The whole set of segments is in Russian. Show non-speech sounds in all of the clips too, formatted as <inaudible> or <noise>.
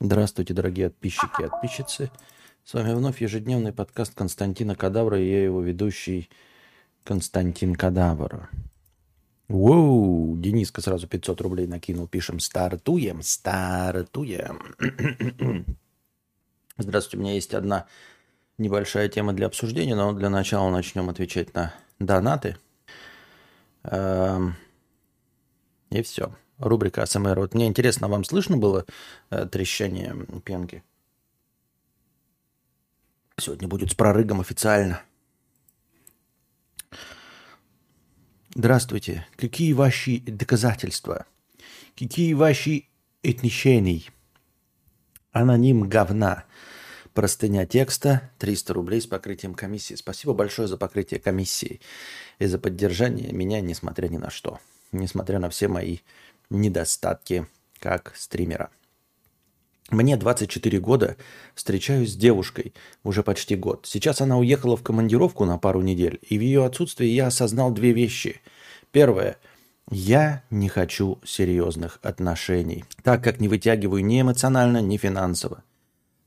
Здравствуйте, дорогие подписчики и подписчицы. С вами вновь ежедневный подкаст Константина Кадавра и я его ведущий Константин Кадавр. Воу, Дениска сразу 500 рублей накинул. Пишем «Стартуем, стартуем». <clears throat> Здравствуйте, у меня есть одна небольшая тема для обсуждения, но для начала начнем отвечать на донаты. Эм, и все. Рубрика АСМР. Вот мне интересно, вам слышно было э, трещание пенки? Сегодня будет с прорыгом официально. Здравствуйте. Какие ваши доказательства? Какие ваши отношения? Аноним говна. Простыня текста 300 рублей с покрытием комиссии. Спасибо большое за покрытие комиссии и за поддержание меня, несмотря ни на что. Несмотря на все мои недостатки как стримера. Мне 24 года, встречаюсь с девушкой уже почти год. Сейчас она уехала в командировку на пару недель, и в ее отсутствии я осознал две вещи. Первое. Я не хочу серьезных отношений, так как не вытягиваю ни эмоционально, ни финансово.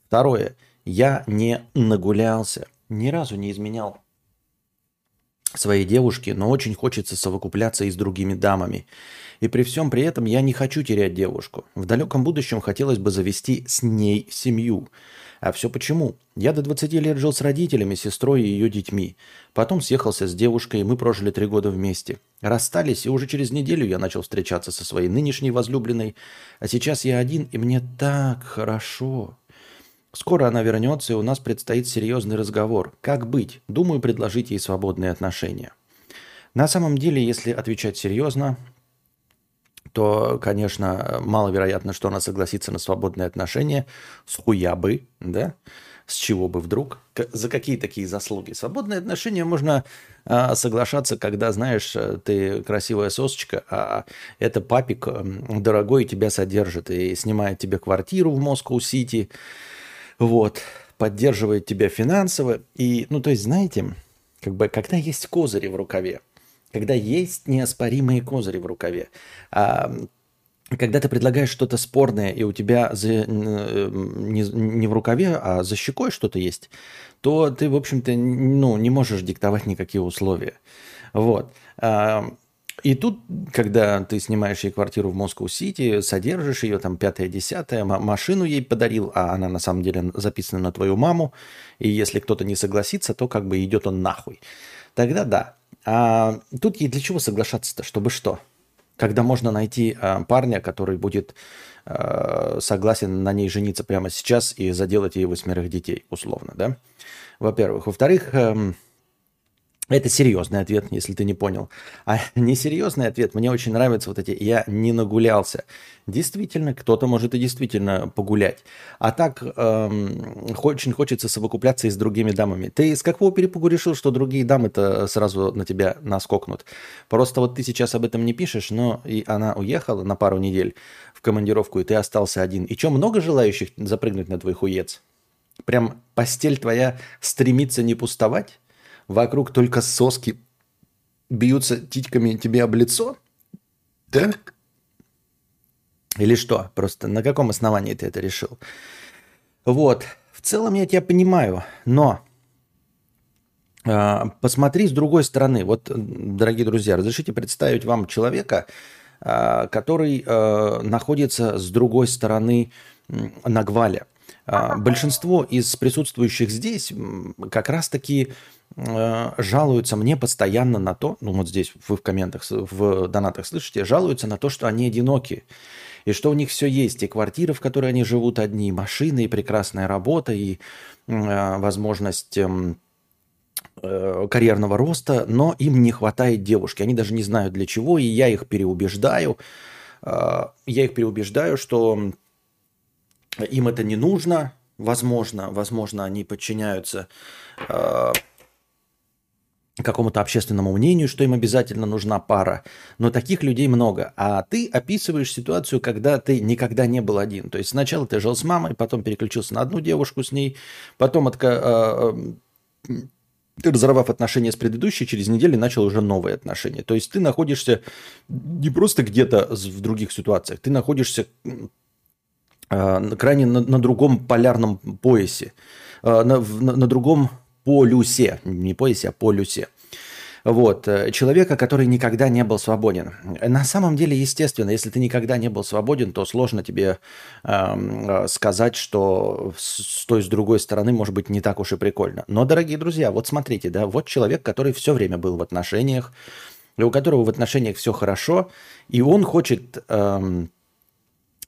Второе. Я не нагулялся, ни разу не изменял своей девушке, но очень хочется совокупляться и с другими дамами. И при всем при этом я не хочу терять девушку. В далеком будущем хотелось бы завести с ней семью. А все почему? Я до 20 лет жил с родителями, сестрой и ее детьми. Потом съехался с девушкой, и мы прожили три года вместе. Расстались, и уже через неделю я начал встречаться со своей нынешней возлюбленной. А сейчас я один, и мне так хорошо. Скоро она вернется, и у нас предстоит серьезный разговор. Как быть? Думаю, предложить ей свободные отношения. На самом деле, если отвечать серьезно, то, конечно, маловероятно, что она согласится на свободные отношения с хуя бы, да? С чего бы вдруг? За какие такие заслуги? Свободные отношения можно а, соглашаться, когда, знаешь, ты красивая сосочка, а это папик дорогой тебя содержит и снимает тебе квартиру в Москву-Сити, вот, поддерживает тебя финансово. И, ну, то есть, знаете, как бы, когда есть козыри в рукаве, когда есть неоспоримые козыри в рукаве. А, когда ты предлагаешь что-то спорное, и у тебя за, э, не, не в рукаве, а за щекой что-то есть, то ты, в общем-то, ну, не можешь диктовать никакие условия. Вот. А, и тут, когда ты снимаешь ей квартиру в Москву-Сити, содержишь ее, там, пятое-десятое, машину ей подарил, а она на самом деле записана на твою маму, и если кто-то не согласится, то как бы идет он нахуй. Тогда да, а тут ей для чего соглашаться-то? Чтобы что? Когда можно найти а, парня, который будет а, согласен на ней жениться прямо сейчас и заделать ей восьмерых детей, условно, да? Во-первых. Во-вторых, эм, это серьезный ответ, если ты не понял. А <laughs> несерьезный ответ, мне очень нравится вот эти «я не нагулялся». Действительно, кто-то может и действительно погулять. А так эм, очень хочется совокупляться и с другими дамами. Ты с какого перепугу решил, что другие дамы-то сразу на тебя наскокнут? Просто вот ты сейчас об этом не пишешь, но и она уехала на пару недель в командировку, и ты остался один. И что, много желающих запрыгнуть на твой хуец? Прям постель твоя стремится не пустовать? Вокруг только соски бьются титьками тебе об лицо? Да? Или что? Просто на каком основании ты это решил? Вот. В целом я тебя понимаю, но э, посмотри с другой стороны. Вот, дорогие друзья, разрешите представить вам человека, э, который э, находится с другой стороны на. Э, большинство из присутствующих здесь как раз-таки Э, жалуются мне постоянно на то, ну вот здесь вы в комментах, в донатах слышите, жалуются на то, что они одиноки. И что у них все есть, и квартиры, в которой они живут одни, и машины, и прекрасная работа, и э, возможность эм, э, карьерного роста, но им не хватает девушки. Они даже не знают для чего, и я их переубеждаю. Э, я их переубеждаю, что им это не нужно. Возможно, возможно, они подчиняются э, какому-то общественному мнению, что им обязательно нужна пара. Но таких людей много. А ты описываешь ситуацию, когда ты никогда не был один. То есть сначала ты жил с мамой, потом переключился на одну девушку с ней, потом отка... А, а, ты, разорвав отношения с предыдущей, через неделю начал уже новые отношения. То есть ты находишься не просто где-то в других ситуациях, ты находишься э, крайне на, на другом полярном поясе, э, на, на, на другом полюсе, не поясе, а полюсе. Вот. Э, человека, который никогда не был свободен. На самом деле, естественно, если ты никогда не был свободен, то сложно тебе э, сказать, что с той, с другой стороны, может быть, не так уж и прикольно. Но, дорогие друзья, вот смотрите, да, вот человек, который все время был в отношениях, у которого в отношениях все хорошо, и он хочет, э,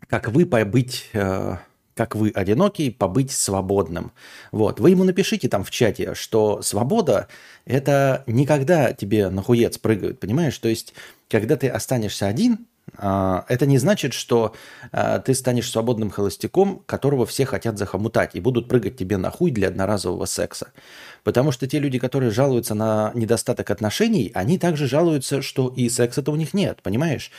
как вы, побыть... Э, как вы одинокий, побыть свободным. Вот. Вы ему напишите там в чате, что свобода – это не когда тебе нахуец прыгают, понимаешь? То есть, когда ты останешься один, а, это не значит, что а, ты станешь свободным холостяком, которого все хотят захомутать и будут прыгать тебе на хуй для одноразового секса. Потому что те люди, которые жалуются на недостаток отношений, они также жалуются, что и секса-то у них нет, понимаешь?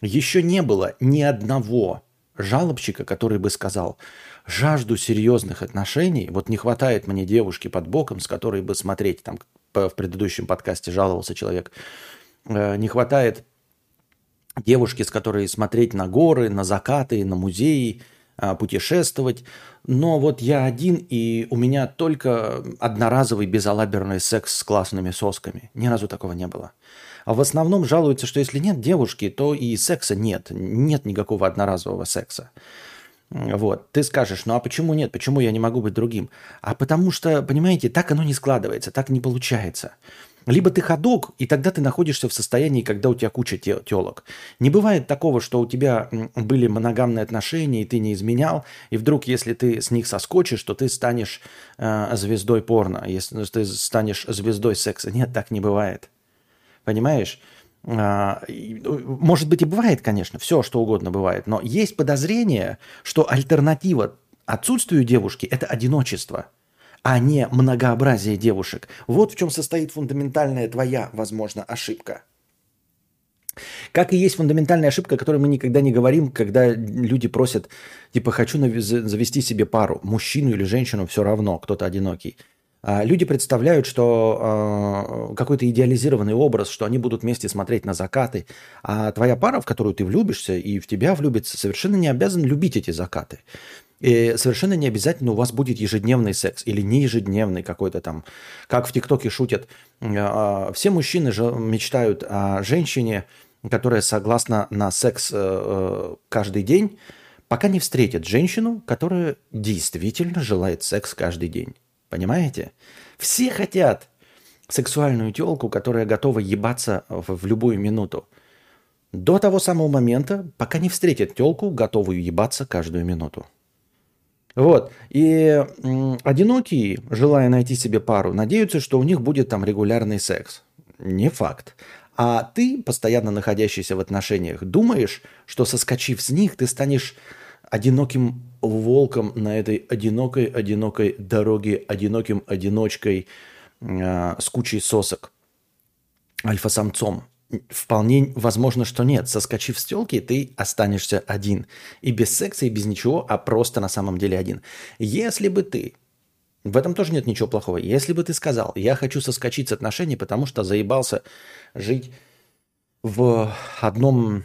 Еще не было ни одного жалобщика, который бы сказал, жажду серьезных отношений, вот не хватает мне девушки под боком, с которой бы смотреть, там в предыдущем подкасте жаловался человек, э, не хватает девушки, с которой смотреть на горы, на закаты, на музеи, а, путешествовать. Но вот я один, и у меня только одноразовый безалаберный секс с классными сосками. Ни разу такого не было. А в основном жалуются, что если нет девушки, то и секса нет. Нет никакого одноразового секса. Вот. Ты скажешь, ну а почему нет? Почему я не могу быть другим? А потому что, понимаете, так оно не складывается, так не получается. Либо ты ходок, и тогда ты находишься в состоянии, когда у тебя куча телок. Не бывает такого, что у тебя были моногамные отношения, и ты не изменял, и вдруг, если ты с них соскочишь, то ты станешь э, звездой порно, если ты станешь звездой секса. Нет, так не бывает. Понимаешь? А, может быть и бывает, конечно, все что угодно бывает, но есть подозрение, что альтернатива отсутствию девушки – это одиночество, а не многообразие девушек. Вот в чем состоит фундаментальная твоя, возможно, ошибка. Как и есть фундаментальная ошибка, о которой мы никогда не говорим, когда люди просят, типа, хочу завести себе пару, мужчину или женщину, все равно, кто-то одинокий – люди представляют, что а, какой-то идеализированный образ, что они будут вместе смотреть на закаты, а твоя пара, в которую ты влюбишься и в тебя влюбится, совершенно не обязан любить эти закаты. И совершенно не обязательно у вас будет ежедневный секс или не ежедневный какой-то там. Как в ТикТоке шутят, а, все мужчины же мечтают о женщине, которая согласна на секс э, э, каждый день, пока не встретит женщину, которая действительно желает секс каждый день. Понимаете? Все хотят сексуальную телку, которая готова ебаться в, любую минуту. До того самого момента, пока не встретят телку, готовую ебаться каждую минуту. Вот. И одинокие, желая найти себе пару, надеются, что у них будет там регулярный секс. Не факт. А ты, постоянно находящийся в отношениях, думаешь, что соскочив с них, ты станешь одиноким волком на этой одинокой-одинокой дороге, одиноким одиночкой э, с кучей сосок, альфа-самцом. Вполне возможно, что нет. Соскочив с телки, ты останешься один. И без секса, и без ничего, а просто на самом деле один. Если бы ты в этом тоже нет ничего плохого. Если бы ты сказал, я хочу соскочить с отношений, потому что заебался жить в одном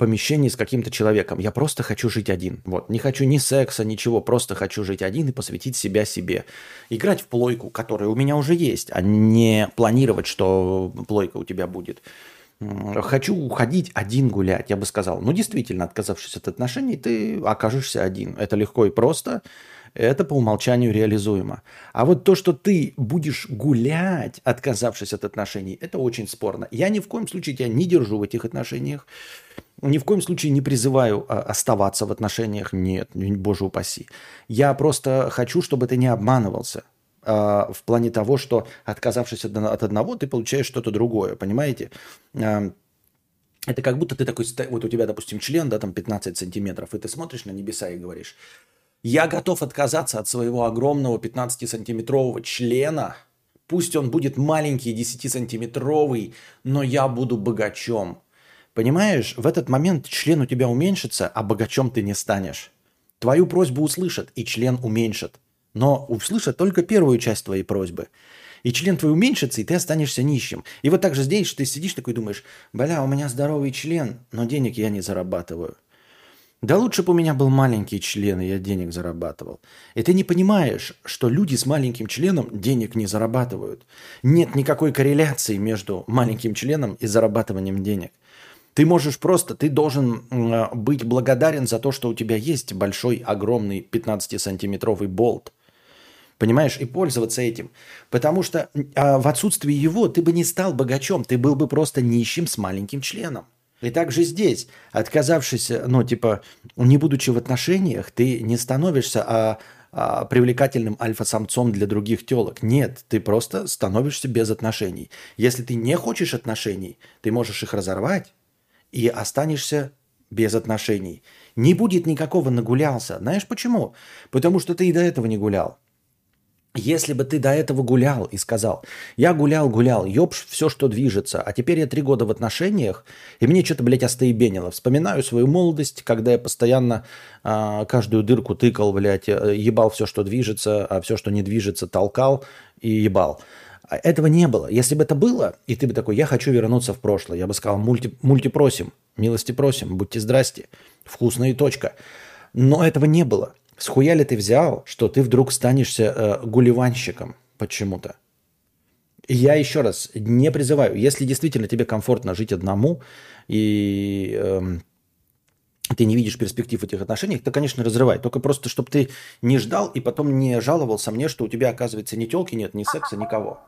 помещении с каким-то человеком. Я просто хочу жить один. Вот. Не хочу ни секса, ничего. Просто хочу жить один и посвятить себя себе. Играть в плойку, которая у меня уже есть, а не планировать, что плойка у тебя будет. Хочу уходить один гулять, я бы сказал. Ну, действительно, отказавшись от отношений, ты окажешься один. Это легко и просто это по умолчанию реализуемо. А вот то, что ты будешь гулять, отказавшись от отношений, это очень спорно. Я ни в коем случае тебя не держу в этих отношениях. Ни в коем случае не призываю а, оставаться в отношениях. Нет, боже упаси. Я просто хочу, чтобы ты не обманывался а, в плане того, что отказавшись от одного, ты получаешь что-то другое, понимаете? А, это как будто ты такой, вот у тебя, допустим, член, да, там 15 сантиметров, и ты смотришь на небеса и говоришь, я готов отказаться от своего огромного 15-сантиметрового члена. Пусть он будет маленький, 10-сантиметровый, но я буду богачом. Понимаешь, в этот момент член у тебя уменьшится, а богачом ты не станешь. Твою просьбу услышат, и член уменьшит. Но услышат только первую часть твоей просьбы. И член твой уменьшится, и ты останешься нищим. И вот так же здесь ты сидишь такой думаешь, бля, у меня здоровый член, но денег я не зарабатываю. Да лучше бы у меня был маленький член, и я денег зарабатывал. И ты не понимаешь, что люди с маленьким членом денег не зарабатывают. Нет никакой корреляции между маленьким членом и зарабатыванием денег. Ты можешь просто, ты должен быть благодарен за то, что у тебя есть большой, огромный 15-сантиметровый болт. Понимаешь? И пользоваться этим. Потому что а в отсутствии его ты бы не стал богачом, ты был бы просто нищим с маленьким членом. И также здесь, отказавшись, ну, типа, не будучи в отношениях, ты не становишься а, а, привлекательным альфа-самцом для других телок. Нет, ты просто становишься без отношений. Если ты не хочешь отношений, ты можешь их разорвать и останешься без отношений. Не будет никакого нагулялся. Знаешь почему? Потому что ты и до этого не гулял. Если бы ты до этого гулял и сказал, я гулял, гулял, ёбш все, что движется, а теперь я три года в отношениях, и мне что-то, блядь, остаебенило. Вспоминаю свою молодость, когда я постоянно а, каждую дырку тыкал, блядь, э, ебал все, что движется, а все, что не движется, толкал и ебал. А этого не было. Если бы это было, и ты бы такой, я хочу вернуться в прошлое, я бы сказал, мульти, мульти просим, милости просим, будьте здрасте, вкусно и точка. Но этого не было. Схуя ли ты взял, что ты вдруг станешься э, гулливанщиком почему-то? Я еще раз не призываю, если действительно тебе комфортно жить одному и э, ты не видишь перспектив в этих отношениях, то, конечно, разрывай. Только просто, чтобы ты не ждал и потом не жаловался мне, что у тебя, оказывается, ни телки нет, ни секса, никого.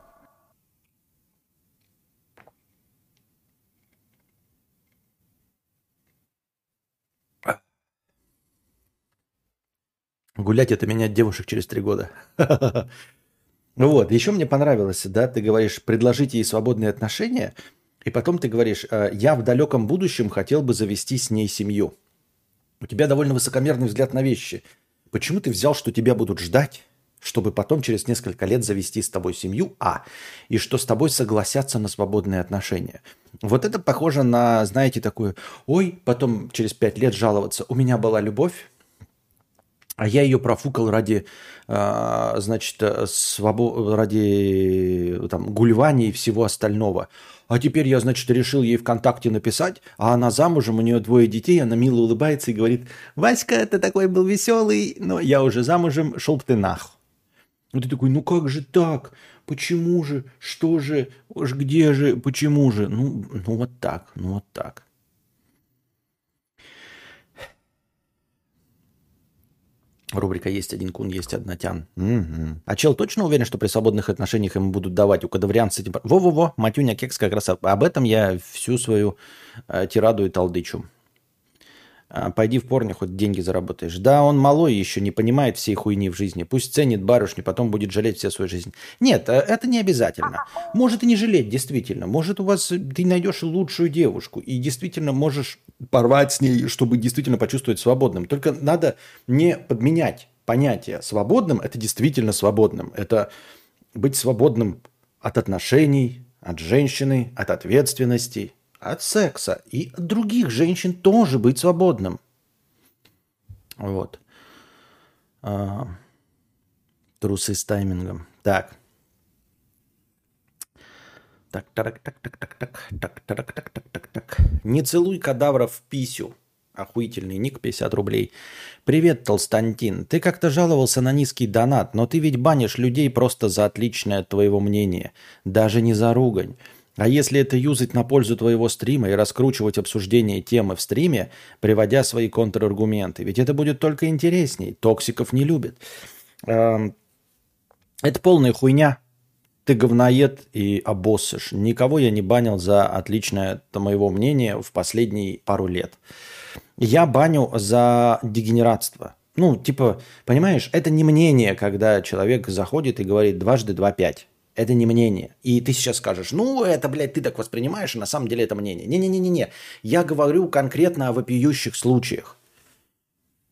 Гулять это менять девушек через три года. <laughs> Вот, еще мне понравилось, да, ты говоришь, предложите ей свободные отношения, и потом ты говоришь, «Э, я в далеком будущем хотел бы завести с ней семью. У тебя довольно высокомерный взгляд на вещи. Почему ты взял, что тебя будут ждать, чтобы потом через несколько лет завести с тобой семью, а, и что с тобой согласятся на свободные отношения. Вот это похоже на, знаете, такое, ой, потом через пять лет жаловаться, у меня была любовь, а я ее профукал ради, а, значит, свобо... ради там, гульвани и всего остального. А теперь я, значит, решил ей ВКонтакте написать, а она замужем, у нее двое детей, она мило улыбается и говорит, Васька, ты такой был веселый, но я уже замужем, шел бы ты нах. И ты такой, ну как же так? Почему же? Что же? Где же? Почему же? Ну, ну вот так, ну вот так. Рубрика «Есть один кун, есть одна тян». Угу. А чел точно уверен, что при свободных отношениях ему будут давать у кадавриан с этим... Во-во-во, Матюня Кекс как раз об этом я всю свою э, тираду и талдычу. А, пойди в порно, хоть деньги заработаешь. Да, он малой еще, не понимает всей хуйни в жизни. Пусть ценит барышню, потом будет жалеть всю свою жизнь. Нет, э, это не обязательно. Может и не жалеть, действительно. Может у вас ты найдешь лучшую девушку и действительно можешь порвать с ней, чтобы действительно почувствовать свободным. Только надо не подменять понятие. Свободным – это действительно свободным. Это быть свободным от отношений, от женщины, от ответственности, от секса и от других женщин тоже быть свободным. Вот. А, трусы с таймингом. Так. Так, так, так, так, так, так, так, так, так, так, так, так. Не целуй кадавров в писю. Охуительный ник, 50 рублей. Привет, Толстантин. Ты как-то жаловался на низкий донат, но ты ведь банишь людей просто за отличное от твоего мнения. Даже не за ругань. А если это юзать на пользу твоего стрима и раскручивать обсуждение темы в стриме, приводя свои контраргументы, ведь это будет только интересней. Токсиков не любят. Эм, это полная хуйня. Ты говноед и обоссышь. Никого я не банил за отличное моего мнения в последние пару лет. Я баню за дегенератство. Ну, типа, понимаешь, это не мнение, когда человек заходит и говорит дважды два пять. Это не мнение. И ты сейчас скажешь, ну, это, блядь, ты так воспринимаешь, и на самом деле это мнение. Не-не-не-не. Я говорю конкретно о вопиющих случаях.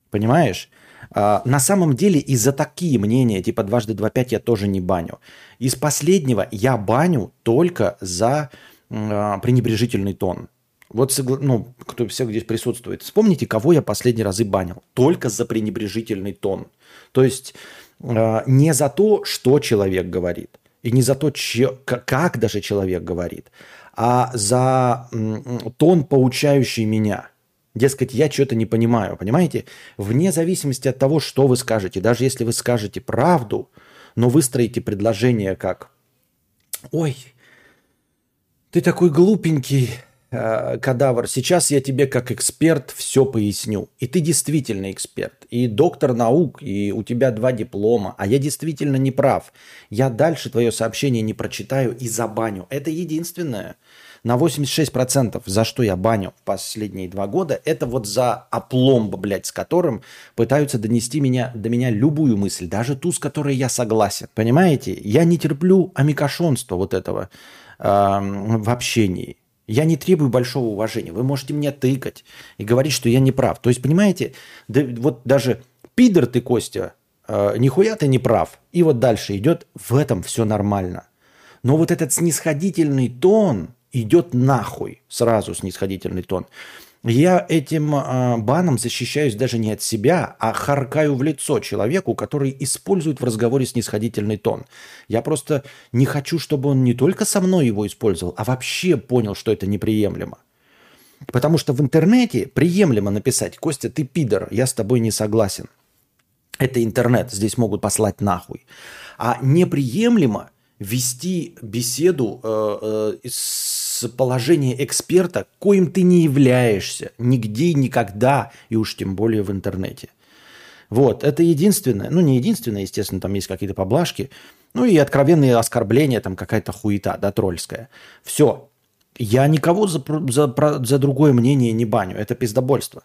Понимаешь? А, на самом деле и за такие мнения, типа дважды два пять, я тоже не баню. Из последнего я баню только за а, пренебрежительный тон. Вот, ну, кто всех здесь присутствует. Вспомните, кого я последний разы банил. Только за пренебрежительный тон. То есть э, не за то, что человек говорит, и не за то, че, как даже человек говорит, а за тон, поучающий меня. Дескать, я что-то не понимаю, понимаете? Вне зависимости от того, что вы скажете, даже если вы скажете правду, но выстроите предложение как «Ой, ты такой глупенький, э, кадавр, сейчас я тебе как эксперт все поясню. И ты действительно эксперт, и доктор наук, и у тебя два диплома, а я действительно не прав. Я дальше твое сообщение не прочитаю и забаню. Это единственное – на 86%, за что я баню в последние два года, это вот за опломб, блядь, с которым пытаются донести меня, до меня любую мысль, даже ту, с которой я согласен. Понимаете? Я не терплю амикошонства вот этого э, в общении. Я не требую большого уважения. Вы можете мне тыкать и говорить, что я не прав. То есть, понимаете, да, вот даже пидор ты, Костя, э, нихуя ты не прав. И вот дальше идет, в этом все нормально. Но вот этот снисходительный тон, идет нахуй, сразу снисходительный тон. Я этим э, баном защищаюсь даже не от себя, а харкаю в лицо человеку, который использует в разговоре снисходительный тон. Я просто не хочу, чтобы он не только со мной его использовал, а вообще понял, что это неприемлемо. Потому что в интернете приемлемо написать «Костя, ты пидор, я с тобой не согласен». Это интернет, здесь могут послать нахуй. А неприемлемо вести беседу э, э, с положения эксперта, коим ты не являешься нигде никогда, и уж тем более в интернете. Вот, это единственное, ну не единственное, естественно, там есть какие-то поблажки, ну и откровенные оскорбления, там какая-то хуета, да, тролльская. Все. Я никого за, за, за другое мнение не баню, это пиздобольство.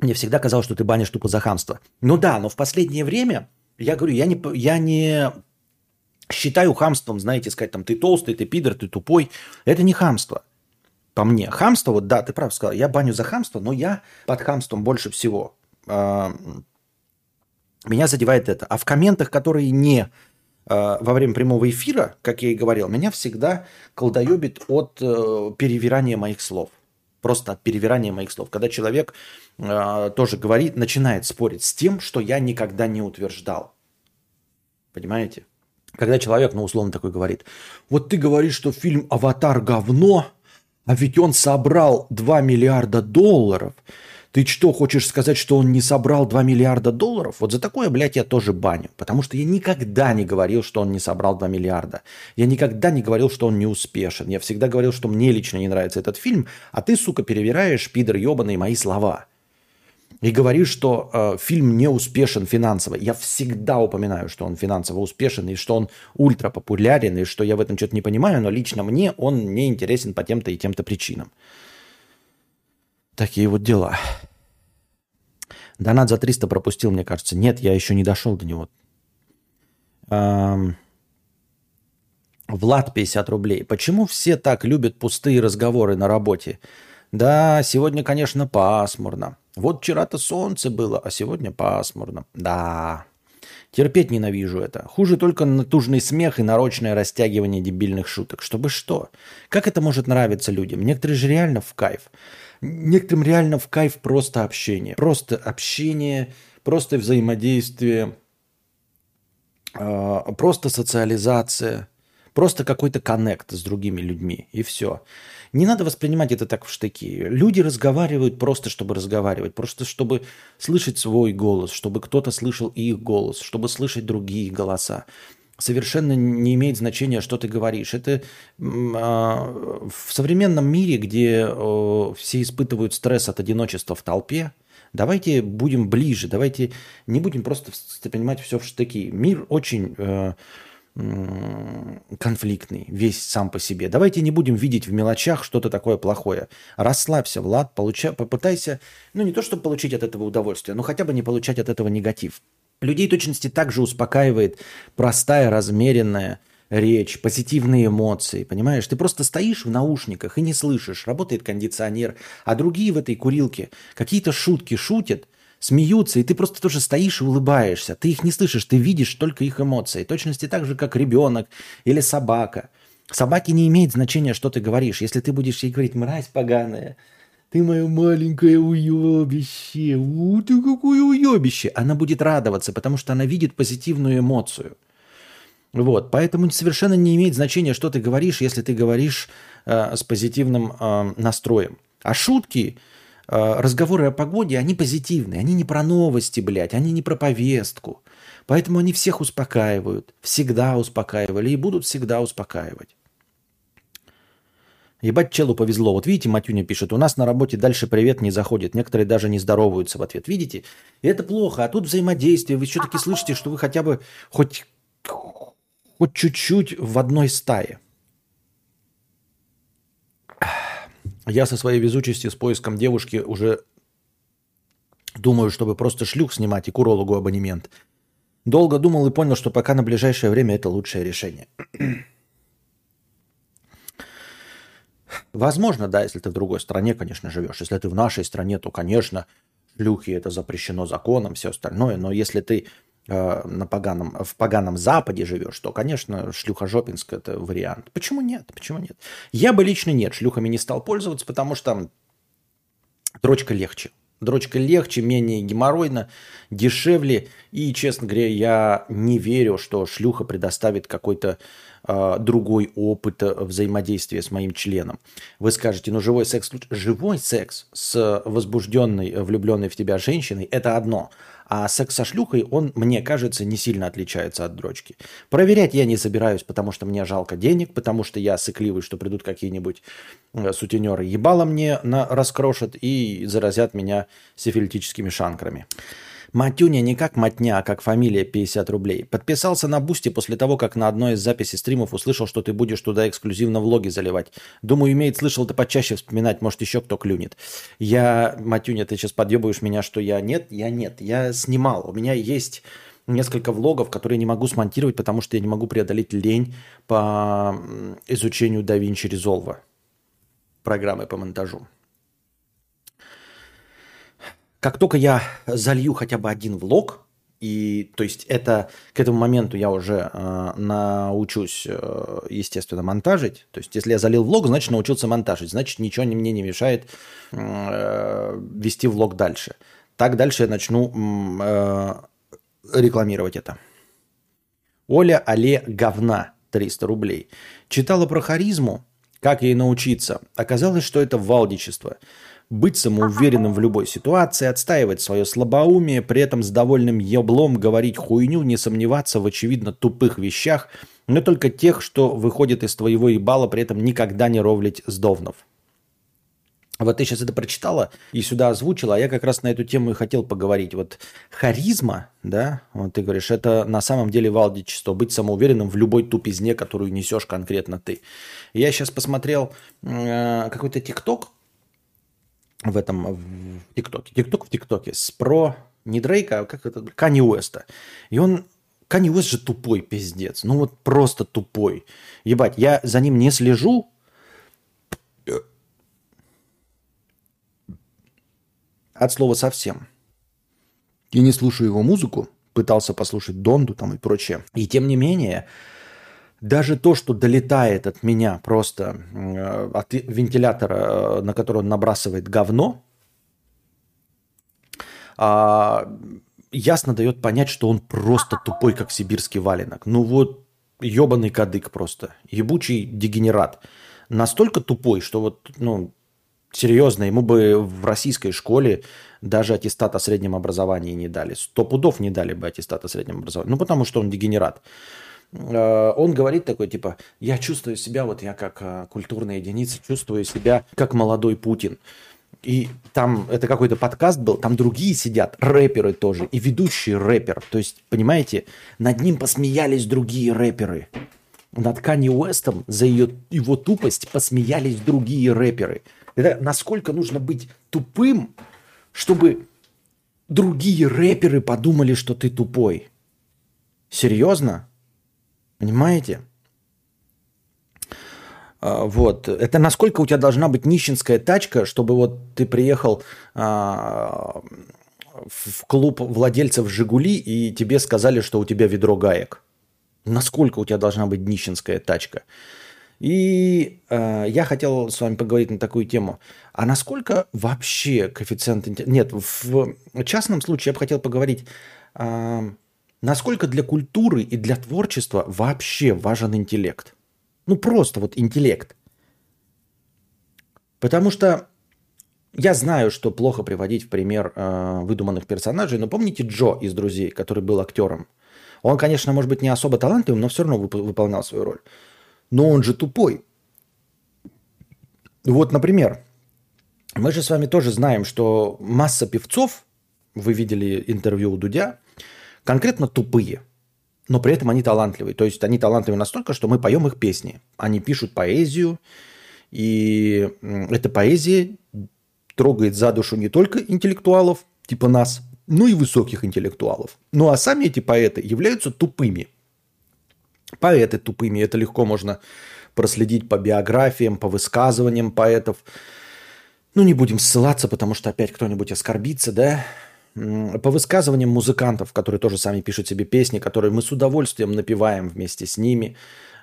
Мне всегда казалось, что ты банишь тупо за хамство. Ну да, но в последнее время я говорю, я не, я не считаю хамством, знаете, сказать там, ты толстый, ты пидор, ты тупой. Это не хамство по мне. Хамство, вот да, ты прав сказал, я баню за хамство, но я под хамством больше всего. Э, меня задевает это. А в комментах, которые не э, во время прямого эфира, как я и говорил, меня всегда колдоебит от э, перевирания моих слов. Просто от перевирания моих слов. Когда человек э, тоже говорит, начинает спорить с тем, что я никогда не утверждал. Понимаете? Когда человек, ну, условно такой говорит, вот ты говоришь, что фильм «Аватар» говно, а ведь он собрал 2 миллиарда долларов – ты что, хочешь сказать, что он не собрал 2 миллиарда долларов? Вот за такое, блядь, я тоже баню. Потому что я никогда не говорил, что он не собрал 2 миллиарда. Я никогда не говорил, что он не успешен. Я всегда говорил, что мне лично не нравится этот фильм, а ты, сука, перевираешь, пидор ебаный, мои слова. И говоришь, что э, фильм не успешен финансово. Я всегда упоминаю, что он финансово успешен, и что он ультра популярен, и что я в этом что-то не понимаю, но лично мне он не интересен по тем-то и тем-то причинам. Такие вот дела. Донат за 300 пропустил, мне кажется. Нет, я еще не дошел до него. Эм... Влад 50 рублей. Почему все так любят пустые разговоры на работе? Да, сегодня, конечно, пасмурно. Вот вчера-то солнце было, а сегодня пасмурно. Да, терпеть ненавижу это. Хуже только натужный смех и нарочное растягивание дебильных шуток. Чтобы что? Как это может нравиться людям? Некоторые же реально в кайф. Некоторым реально в кайф просто общение. Просто общение, просто взаимодействие, а, просто социализация, просто какой-то коннект с другими людьми. И все. Не надо воспринимать это так в штыки. Люди разговаривают просто, чтобы разговаривать, просто чтобы слышать свой голос, чтобы кто-то слышал их голос, чтобы слышать другие голоса совершенно не имеет значения, что ты говоришь. Это а, в современном мире, где все испытывают стресс от одиночества в толпе, давайте будем ближе, давайте не будем просто воспринимать все в штыки. Мир очень э, конфликтный, весь сам по себе. Давайте не будем видеть в мелочах что-то такое плохое. Расслабься, Влад, получай, попытайся, ну не то, чтобы получить от этого удовольствие, но хотя бы не получать от этого негатив. Людей точности также успокаивает простая, размеренная речь, позитивные эмоции, понимаешь? Ты просто стоишь в наушниках и не слышишь, работает кондиционер, а другие в этой курилке какие-то шутки шутят, смеются, и ты просто тоже стоишь и улыбаешься. Ты их не слышишь, ты видишь только их эмоции. Точности так же, как ребенок или собака. Собаке не имеет значения, что ты говоришь. Если ты будешь ей говорить «мразь поганая», ты мое маленькое уебище, у, ты какое уебище. Она будет радоваться, потому что она видит позитивную эмоцию. Вот, поэтому совершенно не имеет значения, что ты говоришь, если ты говоришь э, с позитивным э, настроем. А шутки, разговоры о погоде, они позитивные, они не про новости, блядь, они не про повестку. Поэтому они всех успокаивают, всегда успокаивали и будут всегда успокаивать. Ебать, челу повезло. Вот видите, Матюня пишет, у нас на работе дальше привет не заходит. Некоторые даже не здороваются в ответ. Видите? И это плохо. А тут взаимодействие. Вы все-таки слышите, что вы хотя бы хоть, хоть чуть-чуть в одной стае. Я со своей везучестью с поиском девушки уже думаю, чтобы просто шлюх снимать и к урологу абонемент. Долго думал и понял, что пока на ближайшее время это лучшее решение. Возможно, да, если ты в другой стране, конечно, живешь. Если ты в нашей стране, то, конечно, шлюхи это запрещено законом, все остальное. Но если ты на поганом, в поганом Западе живешь, то, конечно, шлюха Жопинск это вариант. Почему нет? Почему нет? Я бы лично нет, шлюхами не стал пользоваться, потому что дрочка легче. Дрочка легче, менее геморройно, дешевле. И, честно говоря, я не верю, что шлюха предоставит какой-то э, другой опыт взаимодействия с моим членом. Вы скажете, ну живой секс Живой секс с возбужденной, влюбленной в тебя женщиной – это одно. А секс со шлюхой, он, мне кажется, не сильно отличается от дрочки. Проверять я не собираюсь, потому что мне жалко денег, потому что я сыкливый, что придут какие-нибудь э, сутенеры ебало мне на, раскрошат и заразят меня сифилитическими шанкрами. Матюня не как матня, а как фамилия 50 рублей. Подписался на Boosty после того, как на одной из записей стримов услышал, что ты будешь туда эксклюзивно влоги заливать. Думаю, имеет слышал ты почаще вспоминать, может еще кто клюнет. Я, Матюня, ты сейчас подъебываешь меня, что я нет? Я нет. Я снимал. У меня есть несколько влогов, которые не могу смонтировать, потому что я не могу преодолеть лень по изучению DaVinci Resolve программы по монтажу. Как только я залью хотя бы один влог, и то есть это к этому моменту я уже э, научусь, э, естественно, монтажить. То есть если я залил влог, значит научился монтажить. Значит ничего мне не мешает э, вести влог дальше. Так дальше я начну э, рекламировать это. Оля Але говна 300 рублей. Читала про харизму, как ей научиться. Оказалось, что это валдичество быть самоуверенным в любой ситуации, отстаивать свое слабоумие, при этом с довольным еблом говорить хуйню, не сомневаться в очевидно тупых вещах, но только тех, что выходит из твоего ебала, при этом никогда не ровлить сдовнов. Вот ты сейчас это прочитала и сюда озвучила, а я как раз на эту тему и хотел поговорить. Вот харизма, да, вот ты говоришь, это на самом деле валдичество, быть самоуверенным в любой тупизне, которую несешь конкретно ты. Я сейчас посмотрел э, какой-то ТикТок, в этом в ТикТоке. ТикТок в ТикТоке с про не Дрейка, а как это, Кани Уэста. И он Кани Уэст же тупой пиздец. Ну вот просто тупой. Ебать, я за ним не слежу. От слова совсем. И не слушаю его музыку. Пытался послушать Донду там и прочее. И тем не менее, даже то, что долетает от меня просто э, от вентилятора, э, на который он набрасывает говно, а, ясно дает понять, что он просто тупой, как сибирский валенок. Ну вот, ебаный кадык просто, ебучий дегенерат. Настолько тупой, что вот, ну, серьезно, ему бы в российской школе даже аттестат о среднем образовании не дали. Сто пудов не дали бы аттестат о среднем образовании. Ну, потому что он дегенерат. Э, он говорит такой, типа, я чувствую себя, вот я как э, культурная единица, чувствую себя как молодой Путин. И там, это какой-то подкаст был, там другие сидят, рэперы тоже, и ведущий рэпер. То есть, понимаете, над ним посмеялись другие рэперы. Над Канни Уэстом за ее, его тупость посмеялись другие рэперы. Это насколько нужно быть тупым, чтобы другие рэперы подумали, что ты тупой. Серьезно? Понимаете? А, вот. Это насколько у тебя должна быть нищенская тачка, чтобы вот ты приехал а, в клуб владельцев «Жигули» и тебе сказали, что у тебя ведро гаек. Насколько у тебя должна быть нищенская тачка? И э, я хотел с вами поговорить на такую тему. А насколько вообще коэффициент... Нет, в частном случае я бы хотел поговорить... Э, насколько для культуры и для творчества вообще важен интеллект. Ну просто вот интеллект. Потому что я знаю, что плохо приводить в пример э, выдуманных персонажей, но помните Джо из «Друзей», который был актером? Он, конечно, может быть, не особо талантливым, но все равно вып- выполнял свою роль. Но он же тупой. Вот, например, мы же с вами тоже знаем, что масса певцов, вы видели интервью у Дудя, конкретно тупые, но при этом они талантливые. То есть они талантливые настолько, что мы поем их песни. Они пишут поэзию, и эта поэзия трогает за душу не только интеллектуалов, типа нас, но и высоких интеллектуалов. Ну а сами эти поэты являются тупыми. Поэты тупыми, это легко можно проследить по биографиям, по высказываниям поэтов. Ну, не будем ссылаться, потому что опять кто-нибудь оскорбится, да? По высказываниям музыкантов, которые тоже сами пишут себе песни, которые мы с удовольствием напеваем вместе с ними,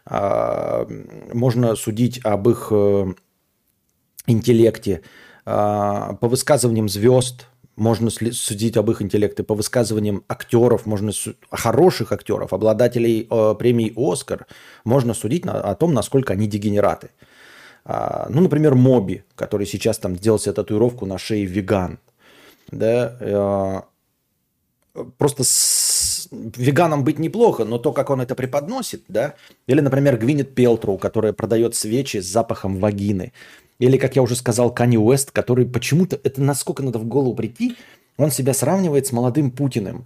а, можно судить об их э, интеллекте. А, по высказываниям звезд можно судить об их интеллекте. По высказываниям актеров, можно хороших актеров, обладателей э, премии «Оскар», можно судить о том, насколько они дегенераты. А, ну, например, Моби, который сейчас там сделал себе татуировку на шее веган. Да, э, просто с веганом быть неплохо, но то, как он это преподносит, да. Или, например, Гвинет Пелтроу, которая продает свечи с запахом вагины. Или, как я уже сказал, Канни Уэст, который почему-то, это насколько надо в голову прийти, он себя сравнивает с молодым Путиным.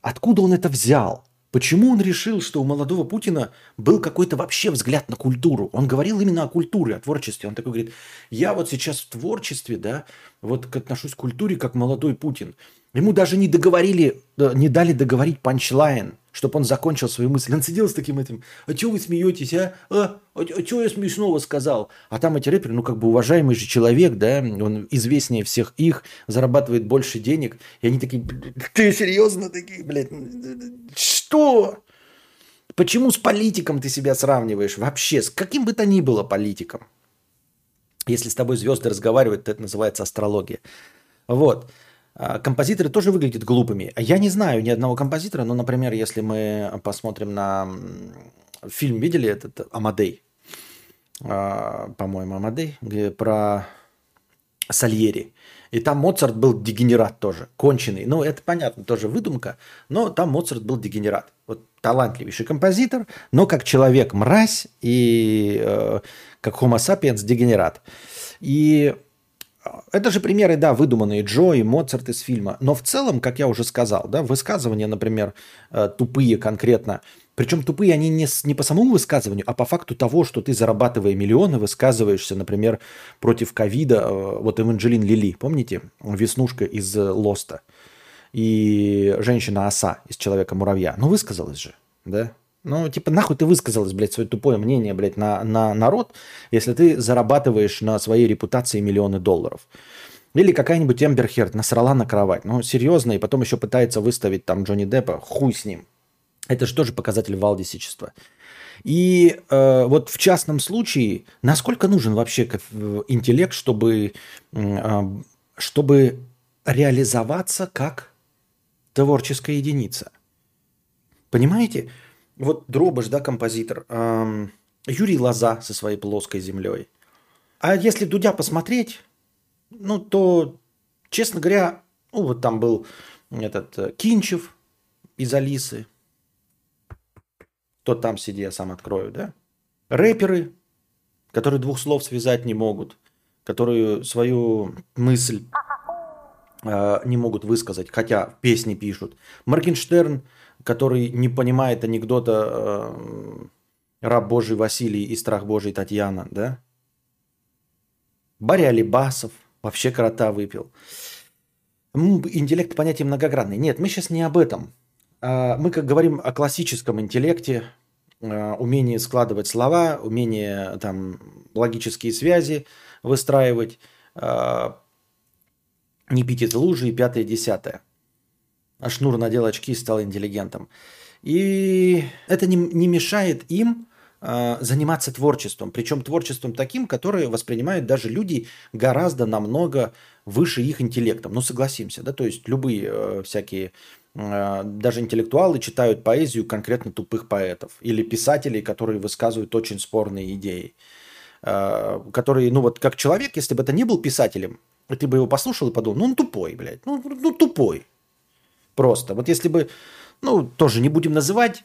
Откуда он это взял? Почему он решил, что у молодого Путина был какой-то вообще взгляд на культуру? Он говорил именно о культуре, о творчестве. Он такой говорит, я вот сейчас в творчестве, да, вот отношусь к культуре как молодой Путин. Ему даже не договорили, э, не дали договорить панчлайн, чтобы он закончил свою мысль. Он сидел с таким этим, а что вы смеетесь, а? А, а, а что я смешного сказал? А там эти рэперы, ну как бы уважаемый же человек, да, он известнее всех их, зарабатывает больше денег. И они такие, ты серьезно такие, блядь, что? Почему с политиком ты себя сравниваешь? Вообще, с каким бы то ни было политиком. Если с тобой звезды разговаривают, то это называется астрология. Вот. А, композиторы тоже выглядят глупыми. Я не знаю ни одного композитора, но, например, если мы посмотрим на фильм, видели этот Амадей? А, по-моему, Амадей, где про Сальери. И там Моцарт был дегенерат тоже, конченый. Ну, это понятно, тоже выдумка, но там Моцарт был дегенерат. Вот талантливейший композитор, но как человек мразь и э, как homo sapiens дегенерат. И это же примеры, да, выдуманные Джо и Моцарт из фильма. Но в целом, как я уже сказал, да, высказывания, например, э, тупые конкретно. Причем тупые они не, не по самому высказыванию, а по факту того, что ты, зарабатывая миллионы, высказываешься, например, против ковида. Э, вот Эванджелин Лили, помните? Веснушка из э, Лоста. И женщина-оса из Человека-муравья. Ну, высказалась же, да? Ну, типа, нахуй ты высказалась, блядь, свое тупое мнение, блядь, на, на народ, если ты зарабатываешь на своей репутации миллионы долларов. Или какая-нибудь Эмбер Херт насрала на кровать. Ну, серьезно, и потом еще пытается выставить там Джонни Деппа. Хуй с ним. Это же тоже показатель валдисичества. И э, вот в частном случае, насколько нужен вообще интеллект, чтобы, э, чтобы реализоваться как творческая единица? Понимаете? Вот Дробыш, да, композитор. Эм, Юрий Лоза со своей плоской землей. А если Дудя посмотреть, ну, то, честно говоря, ну, вот там был этот э, Кинчев из Алисы. Тот там сиди, я сам открою, да? Рэперы, которые двух слов связать не могут, которые свою мысль э, не могут высказать, хотя песни пишут. Моргенштерн – который не понимает анекдота э, «Раб Божий Василий и страх Божий Татьяна», да? Барри Алибасов вообще крота выпил. Интеллект понятие многогранный. Нет, мы сейчас не об этом. А, мы как говорим о классическом интеллекте, э, умении складывать слова, умении там логические связи выстраивать, э, не пить из лужи и пятое, десятое. А Шнур надел очки и стал интеллигентом. И это не, не мешает им заниматься творчеством. Причем творчеством таким, которое воспринимают даже люди гораздо намного выше их интеллектом. Ну, согласимся, да, то есть любые э, всякие даже интеллектуалы читают поэзию конкретно тупых поэтов или писателей, которые высказывают очень спорные идеи. Э, которые, ну вот как человек, если бы это не был писателем, ты бы его послушал и подумал, ну он тупой, блядь, ну, ну тупой. Просто. Вот если бы, ну тоже не будем называть,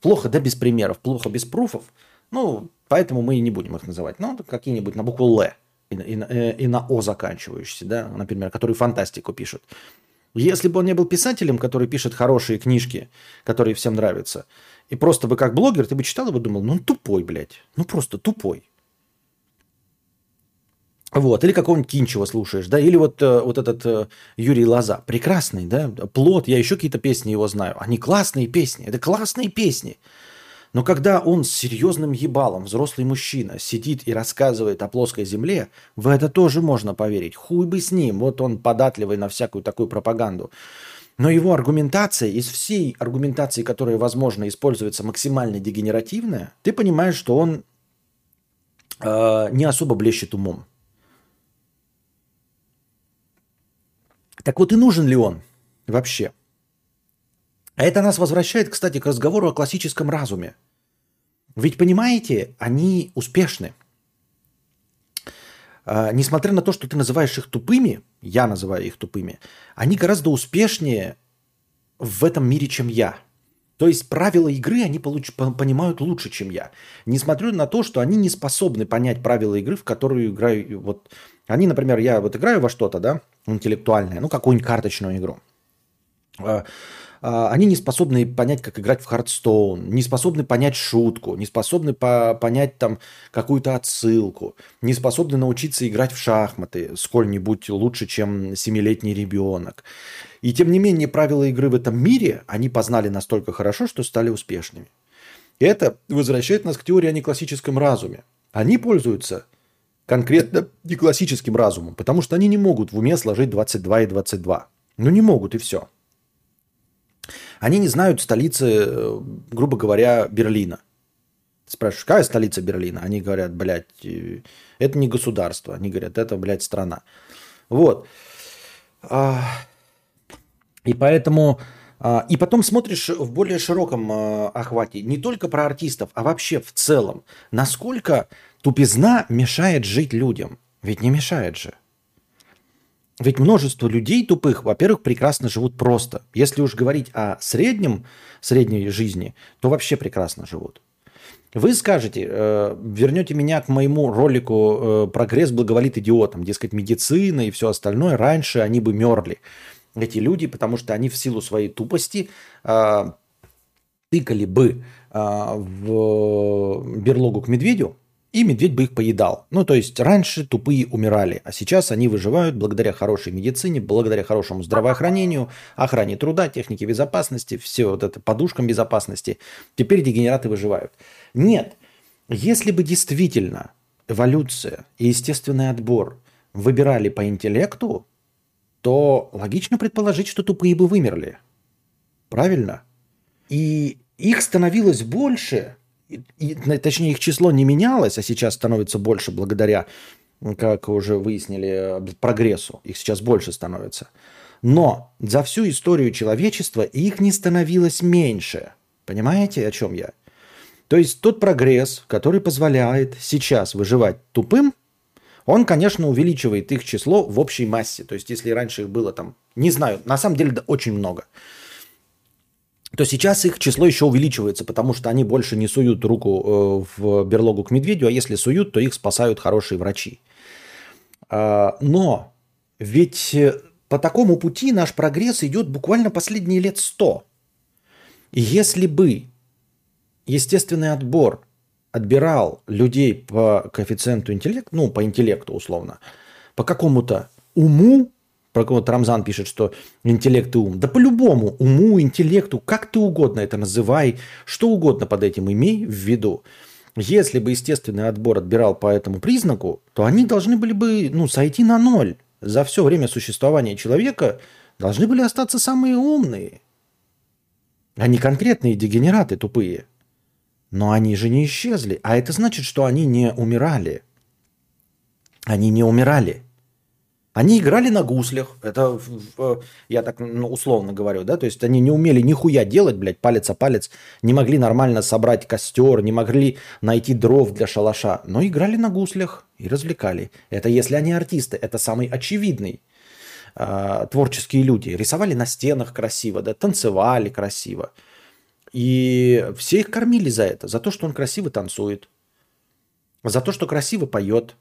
плохо, да, без примеров, плохо без пруфов, ну, поэтому мы и не будем их называть. Ну, какие-нибудь на букву Л и, и, э, и на О заканчивающиеся, да, например, которые фантастику пишут. Если бы он не был писателем, который пишет хорошие книжки, которые всем нравятся, и просто бы как блогер, ты бы читал и бы думал, ну он тупой, блядь, ну просто тупой. Вот, или какого-нибудь Кинчева слушаешь, да, или вот, э, вот этот э, Юрий Лоза, прекрасный, да, плод, я еще какие-то песни его знаю, они классные песни, это классные песни. Но когда он с серьезным ебалом, взрослый мужчина, сидит и рассказывает о плоской земле, в это тоже можно поверить. Хуй бы с ним, вот он податливый на всякую такую пропаганду. Но его аргументация, из всей аргументации, которая, возможно, используется максимально дегенеративная, ты понимаешь, что он э, не особо блещет умом. Так вот и нужен ли он вообще? А это нас возвращает, кстати, к разговору о классическом разуме. Ведь, понимаете, они успешны. А, несмотря на то, что ты называешь их тупыми, я называю их тупыми, они гораздо успешнее в этом мире, чем я. То есть правила игры они получ, понимают лучше, чем я. Несмотря на то, что они не способны понять правила игры, в которую играю. Вот они, например, я вот играю во что-то, да, интеллектуальное, ну, какую-нибудь карточную игру. А, они не способны понять, как играть в Хардстоун, не способны понять шутку, не способны по понять там какую-то отсылку, не способны научиться играть в шахматы сколь-нибудь лучше, чем семилетний ребенок. И тем не менее правила игры в этом мире они познали настолько хорошо, что стали успешными. И это возвращает нас к теории о неклассическом разуме. Они пользуются конкретно неклассическим разумом, потому что они не могут в уме сложить 22 и 22. Ну не могут и все. Они не знают столицы, э, грубо говоря, Берлина. спрашиваешь, какая столица Берлина? Они говорят, блядь, э, это не государство. Они говорят, это, блядь, страна. Вот. А, и поэтому... А, и потом смотришь в более широком а, охвате не только про артистов, а вообще в целом. Насколько тупизна мешает жить людям. Ведь не мешает же. Ведь множество людей тупых, во-первых, прекрасно живут просто. Если уж говорить о среднем, средней жизни, то вообще прекрасно живут. Вы скажете, э, вернете меня к моему ролику э, «Прогресс благоволит идиотам», дескать, медицина и все остальное, раньше они бы мерли, эти люди, потому что они в силу своей тупости э, тыкали бы э, в берлогу к медведю, и медведь бы их поедал. Ну, то есть раньше тупые умирали, а сейчас они выживают благодаря хорошей медицине, благодаря хорошему здравоохранению, охране труда, технике безопасности, все вот это подушкам безопасности. Теперь дегенераты выживают. Нет, если бы действительно эволюция и естественный отбор выбирали по интеллекту, то логично предположить, что тупые бы вымерли. Правильно? И их становилось больше – и, точнее, их число не менялось, а сейчас становится больше благодаря, как уже выяснили, прогрессу. Их сейчас больше становится. Но за всю историю человечества их не становилось меньше. Понимаете, о чем я? То есть тот прогресс, который позволяет сейчас выживать тупым, он, конечно, увеличивает их число в общей массе. То есть если раньше их было там, не знаю, на самом деле да, очень много – то сейчас их число еще увеличивается, потому что они больше не суют руку э, в берлогу к медведю, а если суют, то их спасают хорошие врачи. А, но ведь э, по такому пути наш прогресс идет буквально последние лет сто. Если бы естественный отбор отбирал людей по коэффициенту интеллекта, ну, по интеллекту условно, по какому-то уму, про кого Рамзан пишет, что интеллект и ум. Да по-любому, уму, интеллекту, как ты угодно это называй, что угодно под этим имей в виду. Если бы естественный отбор отбирал по этому признаку, то они должны были бы ну, сойти на ноль. За все время существования человека должны были остаться самые умные. Они конкретные дегенераты тупые. Но они же не исчезли. А это значит, что они не умирали. Они не умирали. Они играли на гуслях, это я так ну, условно говорю, да, то есть они не умели нихуя делать, блядь, палец о палец, не могли нормально собрать костер, не могли найти дров для шалаша, но играли на гуслях и развлекали. Это если они артисты, это самый очевидный э, творческие люди. Рисовали на стенах красиво, да, танцевали красиво. И все их кормили за это, за то, что он красиво танцует, за то, что красиво поет,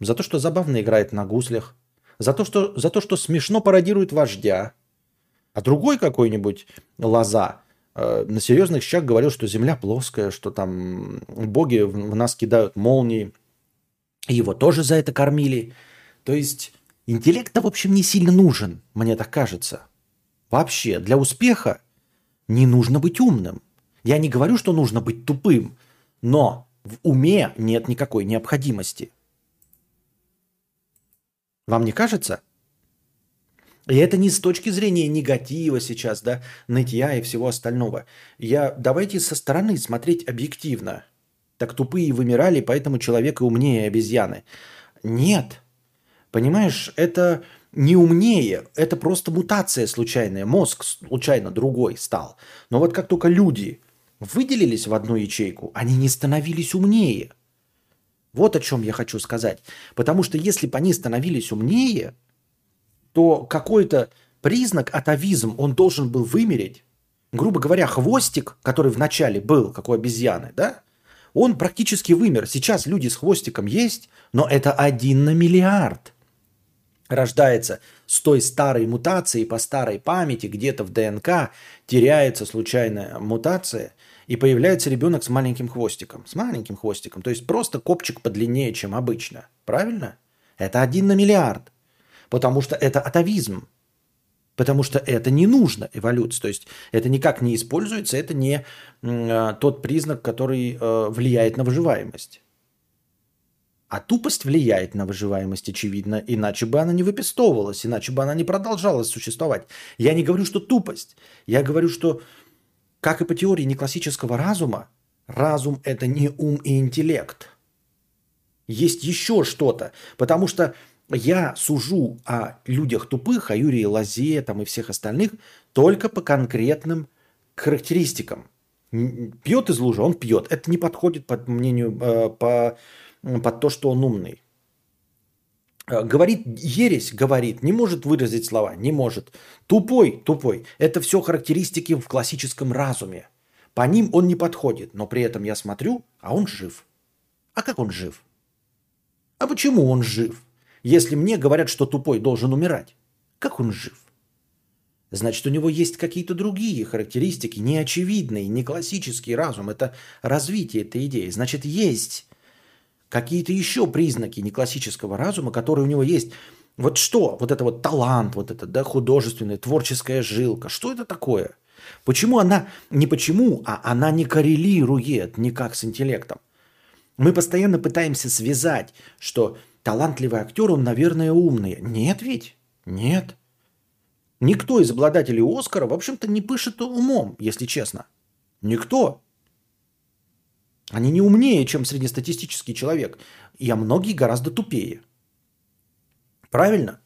за то, что забавно играет на гуслях за то, что, за то, что смешно пародирует вождя. А другой какой-нибудь лоза э, на серьезных щах говорил, что земля плоская, что там боги в, в нас кидают молнии. И его тоже за это кормили. То есть интеллект-то, в общем, не сильно нужен, мне так кажется. Вообще, для успеха не нужно быть умным. Я не говорю, что нужно быть тупым, но в уме нет никакой необходимости – вам не кажется? И это не с точки зрения негатива сейчас, да, нытья и всего остального. Я, давайте со стороны смотреть объективно. Так тупые вымирали, поэтому человек и умнее обезьяны. Нет. Понимаешь, это не умнее, это просто мутация случайная. Мозг случайно другой стал. Но вот как только люди выделились в одну ячейку, они не становились умнее – вот о чем я хочу сказать. Потому что если бы они становились умнее, то какой-то признак атовизм он должен был вымереть. Грубо говоря, хвостик, который вначале был, как у обезьяны, да, он практически вымер. Сейчас люди с хвостиком есть, но это один на миллиард. Рождается с той старой мутацией по старой памяти, где-то в ДНК теряется случайная мутация – и появляется ребенок с маленьким хвостиком. С маленьким хвостиком. То есть просто копчик подлиннее, чем обычно. Правильно? Это один на миллиард. Потому что это атовизм. Потому что это не нужно эволюции. То есть это никак не используется, это не э, тот признак, который э, влияет на выживаемость. А тупость влияет на выживаемость, очевидно, иначе бы она не выпестовывалась, иначе бы она не продолжала существовать. Я не говорю, что тупость. Я говорю, что как и по теории неклассического разума, разум – это не ум и интеллект. Есть еще что-то, потому что я сужу о людях тупых, о Юрии Лазе там, и всех остальных только по конкретным характеристикам. Пьет из лужи, он пьет. Это не подходит под мнению, э, по, под то, что он умный. Э, говорит ересь, говорит, не может выразить слова, не может. Тупой, тупой. Это все характеристики в классическом разуме. По ним он не подходит, но при этом я смотрю, а он жив. А как он жив? А почему он жив? Если мне говорят, что тупой должен умирать, как он жив? Значит, у него есть какие-то другие характеристики, неочевидные, не классический разум. Это развитие этой идеи. Значит, есть какие-то еще признаки неклассического разума, которые у него есть. Вот что? Вот это вот талант, вот это, да, художественная, творческая жилка. Что это такое? Почему она, не почему, а она не коррелирует никак с интеллектом? Мы постоянно пытаемся связать, что талантливый актер, он, наверное, умный. Нет ведь? Нет. Никто из обладателей Оскара, в общем-то, не пышет умом, если честно. Никто. Они не умнее, чем среднестатистический человек. И а многие гораздо тупее. Правильно?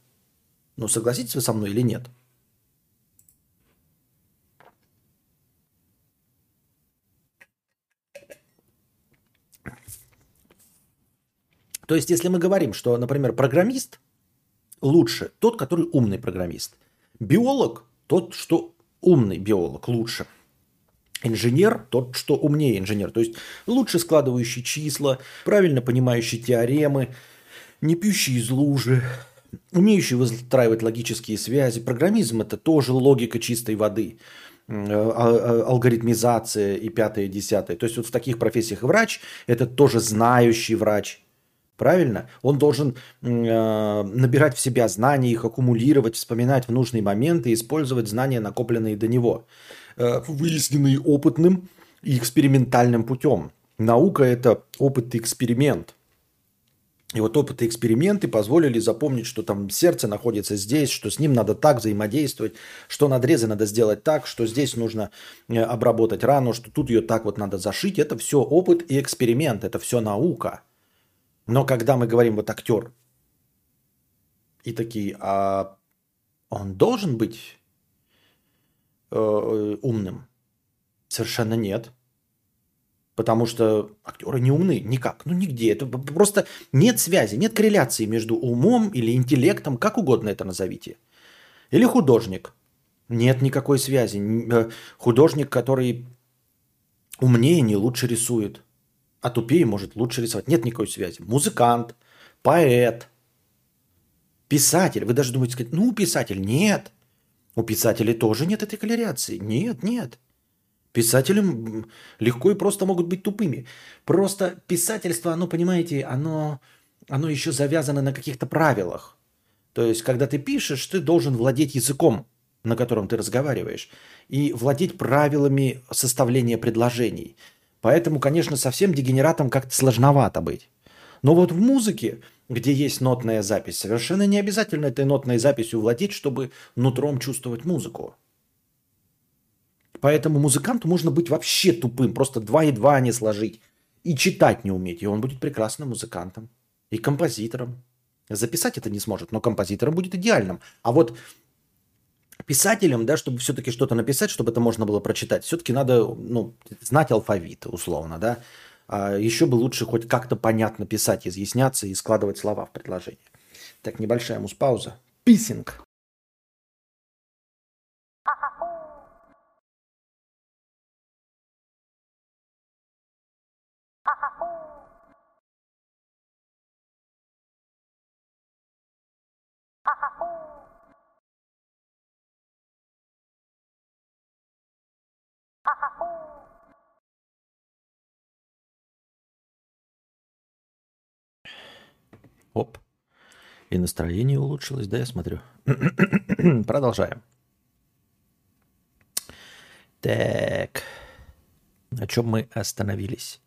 Ну, согласитесь вы со мной или нет? То есть, если мы говорим, что, например, программист лучше тот, который умный программист. Биолог тот, что умный биолог лучше – инженер тот, что умнее инженер. То есть лучше складывающий числа, правильно понимающий теоремы, не пьющий из лужи, умеющий выстраивать логические связи. Программизм – это тоже логика чистой воды, э, а, а, алгоритмизация и пятое, десятое. То есть вот в таких профессиях врач – это тоже знающий врач. Правильно? Он должен э, набирать в себя знания, их аккумулировать, вспоминать в нужные моменты, использовать знания, накопленные до него. Э, выясненные опытным и экспериментальным путем. Наука – это опыт и эксперимент. И вот опыт и эксперименты позволили запомнить, что там сердце находится здесь, что с ним надо так взаимодействовать, что надрезы надо сделать так, что здесь нужно э, обработать рану, что тут ее так вот надо зашить. Это все опыт и эксперимент, это все наука. Но когда мы говорим вот актер, И такие, а он должен быть э, умным? Совершенно нет. Потому что актеры не умны никак, ну нигде. Это просто нет связи, нет корреляции между умом или интеллектом, как угодно это назовите. Или художник. Нет никакой связи. Э, художник, который умнее, не лучше рисует, а тупее может лучше рисовать. Нет никакой связи. Музыкант, поэт, писатель. Вы даже думаете сказать, ну, писатель. Нет. У писателей тоже нет этой корреляции. Нет, нет. Писателям легко и просто могут быть тупыми. Просто писательство, оно, понимаете, оно, оно еще завязано на каких-то правилах. То есть, когда ты пишешь, ты должен владеть языком, на котором ты разговариваешь, и владеть правилами составления предложений. Поэтому, конечно, совсем дегенератом как-то сложновато быть. Но вот в музыке, где есть нотная запись, совершенно не обязательно этой нотной записью владеть, чтобы нутром чувствовать музыку. Поэтому музыканту можно быть вообще тупым, просто два и два не сложить. И читать не уметь, и он будет прекрасным музыкантом. И композитором. Записать это не сможет, но композитором будет идеальным. А вот писателям, да, чтобы все-таки что-то написать, чтобы это можно было прочитать, все-таки надо ну, знать алфавит, условно, да. А еще бы лучше хоть как-то понятно писать, изъясняться и складывать слова в предложение. Так, небольшая муспауза. Писинг. Оп. И настроение улучшилось, да, я смотрю. <clears throat> Продолжаем. Так. На чем мы остановились?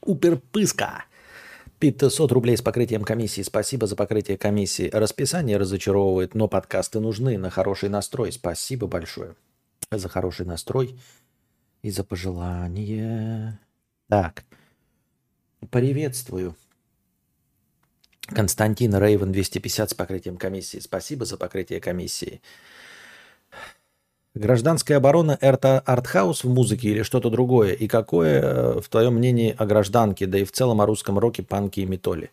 Уперпыска. 500 рублей с покрытием комиссии. Спасибо за покрытие комиссии. Расписание разочаровывает, но подкасты нужны на хороший настрой. Спасибо большое за хороший настрой и за пожелание. Так. Приветствую. Константин Рейвен 250 с покрытием комиссии. Спасибо за покрытие комиссии. Гражданская оборона – это артхаус в музыке или что-то другое? И какое, э, в твоем мнении, о гражданке, да и в целом о русском роке, панке и метоле?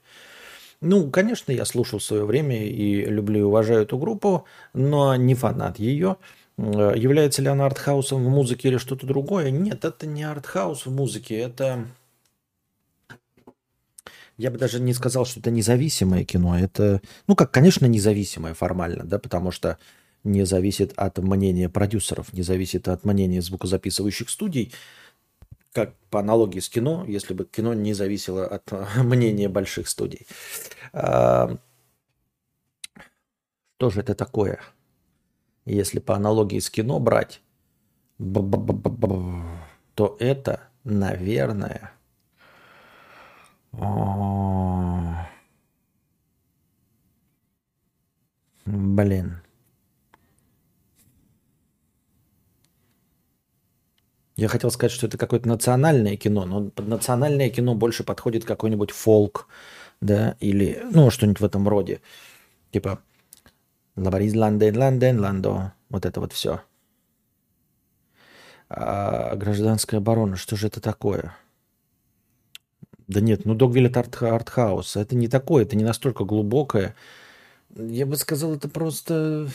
Ну, конечно, я слушал в свое время и люблю и уважаю эту группу, но не фанат ее. Э, является ли она артхаусом в музыке или что-то другое? Нет, это не артхаус в музыке, это... Я бы даже не сказал, что это независимое кино. Это, ну как, конечно, независимое формально, да, потому что не зависит от мнения продюсеров, не зависит от мнения звукозаписывающих студий, как по аналогии с кино, если бы кино не зависело от <laughs> мнения больших студий. А, что же это такое? Если по аналогии с кино брать, то это, наверное, блин, Я хотел сказать, что это какое-то национальное кино, но под национальное кино больше подходит какой-нибудь фолк, да, или, ну, что-нибудь в этом роде. Типа Лабариз Ланден, Ланден, Ландо. Вот это вот все. А гражданская оборона, что же это такое? Да нет, ну Догвилл это арт, артхаус. Это не такое, это не настолько глубокое. Я бы сказал, это просто...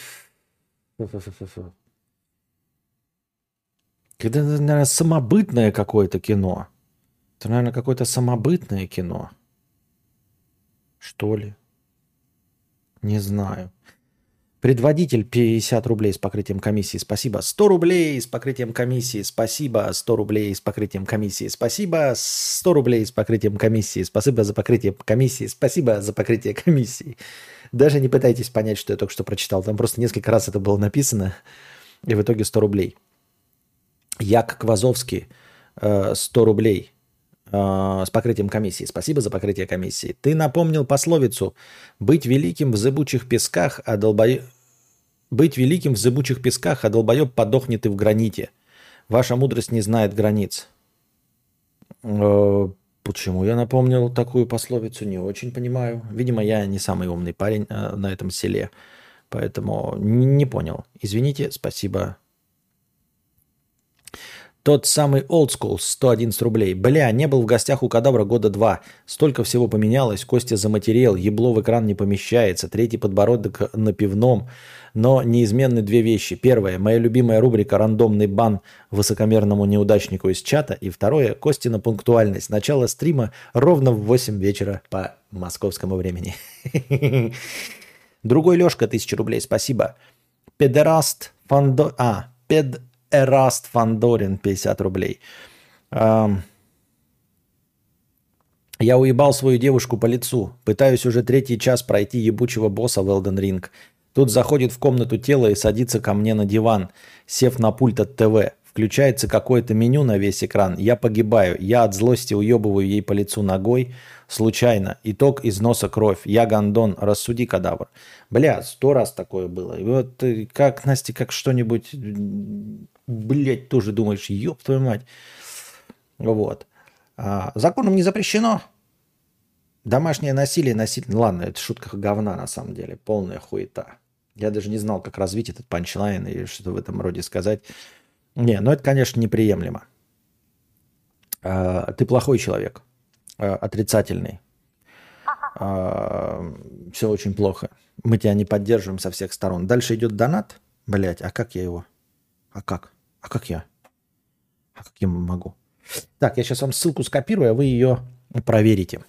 Это, наверное, самобытное какое-то кино. Это, наверное, какое-то самобытное кино. Что ли? Не знаю. Предводитель 50 рублей с покрытием комиссии. Спасибо. 100 рублей с покрытием комиссии. Спасибо. 100 рублей с покрытием комиссии. Спасибо. 100 рублей с покрытием комиссии. Спасибо за покрытие комиссии. Спасибо за покрытие комиссии. Даже не пытайтесь понять, что я только что прочитал. Там просто несколько раз это было написано. И в итоге 100 рублей. Як Квазовский, 100 э, рублей э, с покрытием комиссии. Спасибо за покрытие комиссии. Ты напомнил пословицу «Быть великим в зыбучих песках, а долбоеб... Быть великим в зыбучих песках, а долбоеб подохнет и в граните. Ваша мудрость не знает границ». Э, Почему я напомнил такую пословицу, не очень понимаю. Видимо, я не самый умный парень э, на этом селе, поэтому не понял. Извините, спасибо. Тот самый old school, 111 рублей. Бля, не был в гостях у кадавра года два. Столько всего поменялось. Костя заматерел, ебло в экран не помещается. Третий подбородок на пивном. Но неизменны две вещи. Первое, моя любимая рубрика «Рандомный бан высокомерному неудачнику из чата». И второе, Костина пунктуальность. Начало стрима ровно в 8 вечера по московскому времени. <laughs> Другой Лешка, 1000 рублей, спасибо. Педераст Фандо... А, пед... Эраст Фандорин, 50 рублей. Я уебал свою девушку по лицу. Пытаюсь уже третий час пройти ебучего босса в Elden Ring. Тут заходит в комнату тело и садится ко мне на диван, сев на пульт от ТВ. Включается какое-то меню на весь экран. Я погибаю. Я от злости уебываю ей по лицу ногой. Случайно. Итог из носа кровь. Я гандон. Рассуди, кадавр. Бля, сто раз такое было. И вот э, как, Настя, как что-нибудь блядь, тоже думаешь, ёб твою мать. Вот. А, законом не запрещено. Домашнее насилие, насилие... Ну, ладно, это шутка говна на самом деле. Полная хуета. Я даже не знал, как развить этот панчлайн или что-то в этом роде сказать. Не, ну это, конечно, неприемлемо. А, ты плохой человек. А, отрицательный. А, все очень плохо. Мы тебя не поддерживаем со всех сторон. Дальше идет донат. Блять, а как я его? А как? А как я? А как я могу? Так, я сейчас вам ссылку скопирую, а вы ее проверите.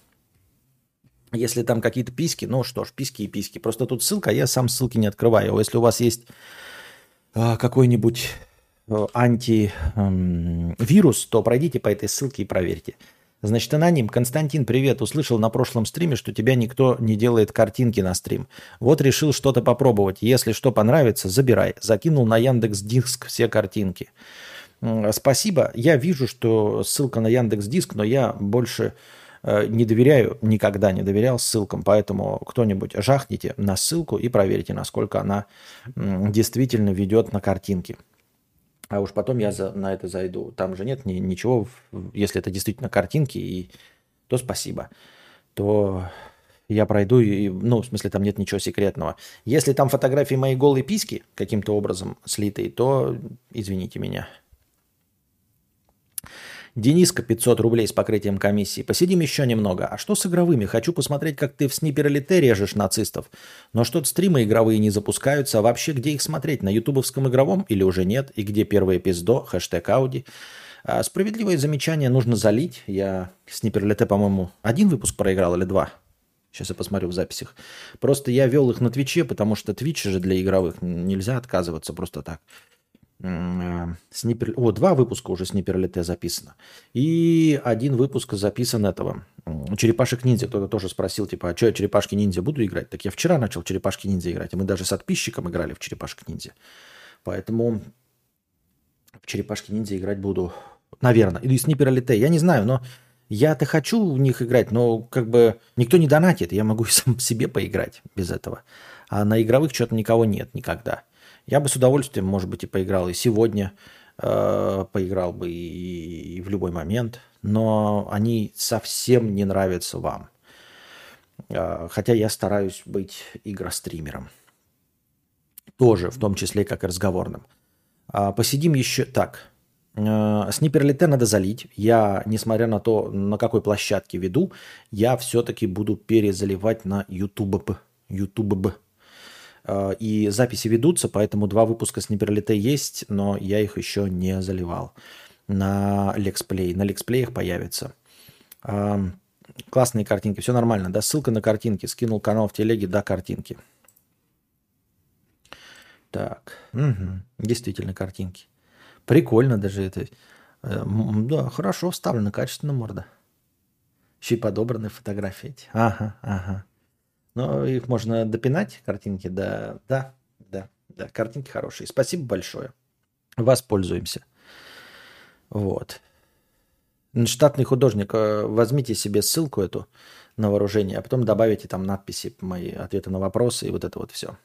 Если там какие-то писки, ну что ж, писки и писки. Просто тут ссылка, а я сам ссылки не открываю. Если у вас есть э, какой-нибудь э, антивирус, то пройдите по этой ссылке и проверьте. Значит, аноним. Константин, привет. Услышал на прошлом стриме, что тебя никто не делает картинки на стрим. Вот решил что-то попробовать. Если что понравится, забирай. Закинул на Яндекс Диск все картинки. Спасибо. Я вижу, что ссылка на Яндекс Диск, но я больше э, не доверяю, никогда не доверял ссылкам, поэтому кто-нибудь жахните на ссылку и проверьте, насколько она действительно ведет на картинки. А уж потом я за, на это зайду. Там же нет ни, ничего, если это действительно картинки, и, то спасибо. То я пройду, и, ну, в смысле, там нет ничего секретного. Если там фотографии моей голой писки каким-то образом слитые, то извините меня. Дениска 500 рублей с покрытием комиссии. Посидим еще немного. А что с игровыми? Хочу посмотреть, как ты в снипер Элите режешь нацистов. Но что-то стримы игровые не запускаются. А вообще, где их смотреть? На ютубовском игровом или уже нет? И где первое пиздо? Хэштег Ауди. А справедливое замечание нужно залить. Я снипер Элите, по-моему, один выпуск проиграл или два? Сейчас я посмотрю в записях. Просто я вел их на Твиче, потому что Твич же для игровых нельзя отказываться просто так. Э, снипер... О, два выпуска уже Снипер Лите записано. И один выпуск записан этого. Черепашек ниндзя. Кто-то тоже спросил, типа, а что я черепашки ниндзя буду играть? Так я вчера начал черепашки ниндзя играть. И мы даже с подписчиком играли в черепашек ниндзя. Поэтому в черепашки ниндзя играть буду. Наверное. Или Снипер Лите. Я не знаю, но я-то хочу в них играть, но как бы никто не донатит. Я могу <laughs> сам себе поиграть без этого. А на игровых что-то никого нет никогда. Я бы с удовольствием, может быть, и поиграл и сегодня, э, поиграл бы и, и в любой момент, но они совсем не нравятся вам. Э, хотя я стараюсь быть игростримером. Тоже, в том числе, как и разговорным. Э, посидим еще так. Э, Снипер Лите надо залить. Я, несмотря на то, на какой площадке веду, я все-таки буду перезаливать на YouTube. YouTube. Э, и записи ведутся, поэтому два выпуска с Неперлите есть, но я их еще не заливал на лексплей. На лексплеях появится. Классные картинки, все нормально, да? Ссылка на картинки. Скинул канал в телеге, да, картинки. Так, угу. действительно картинки. Прикольно даже это. Э, да, хорошо вставлена, качественно морда. Еще и подобраны фотографии эти. Ага, ага. Но их можно допинать, картинки, да, да, да, да, картинки хорошие. Спасибо большое. Воспользуемся. Вот. Штатный художник, э, возьмите себе ссылку эту на вооружение, а потом добавите там надписи, мои ответы на вопросы и вот это вот все.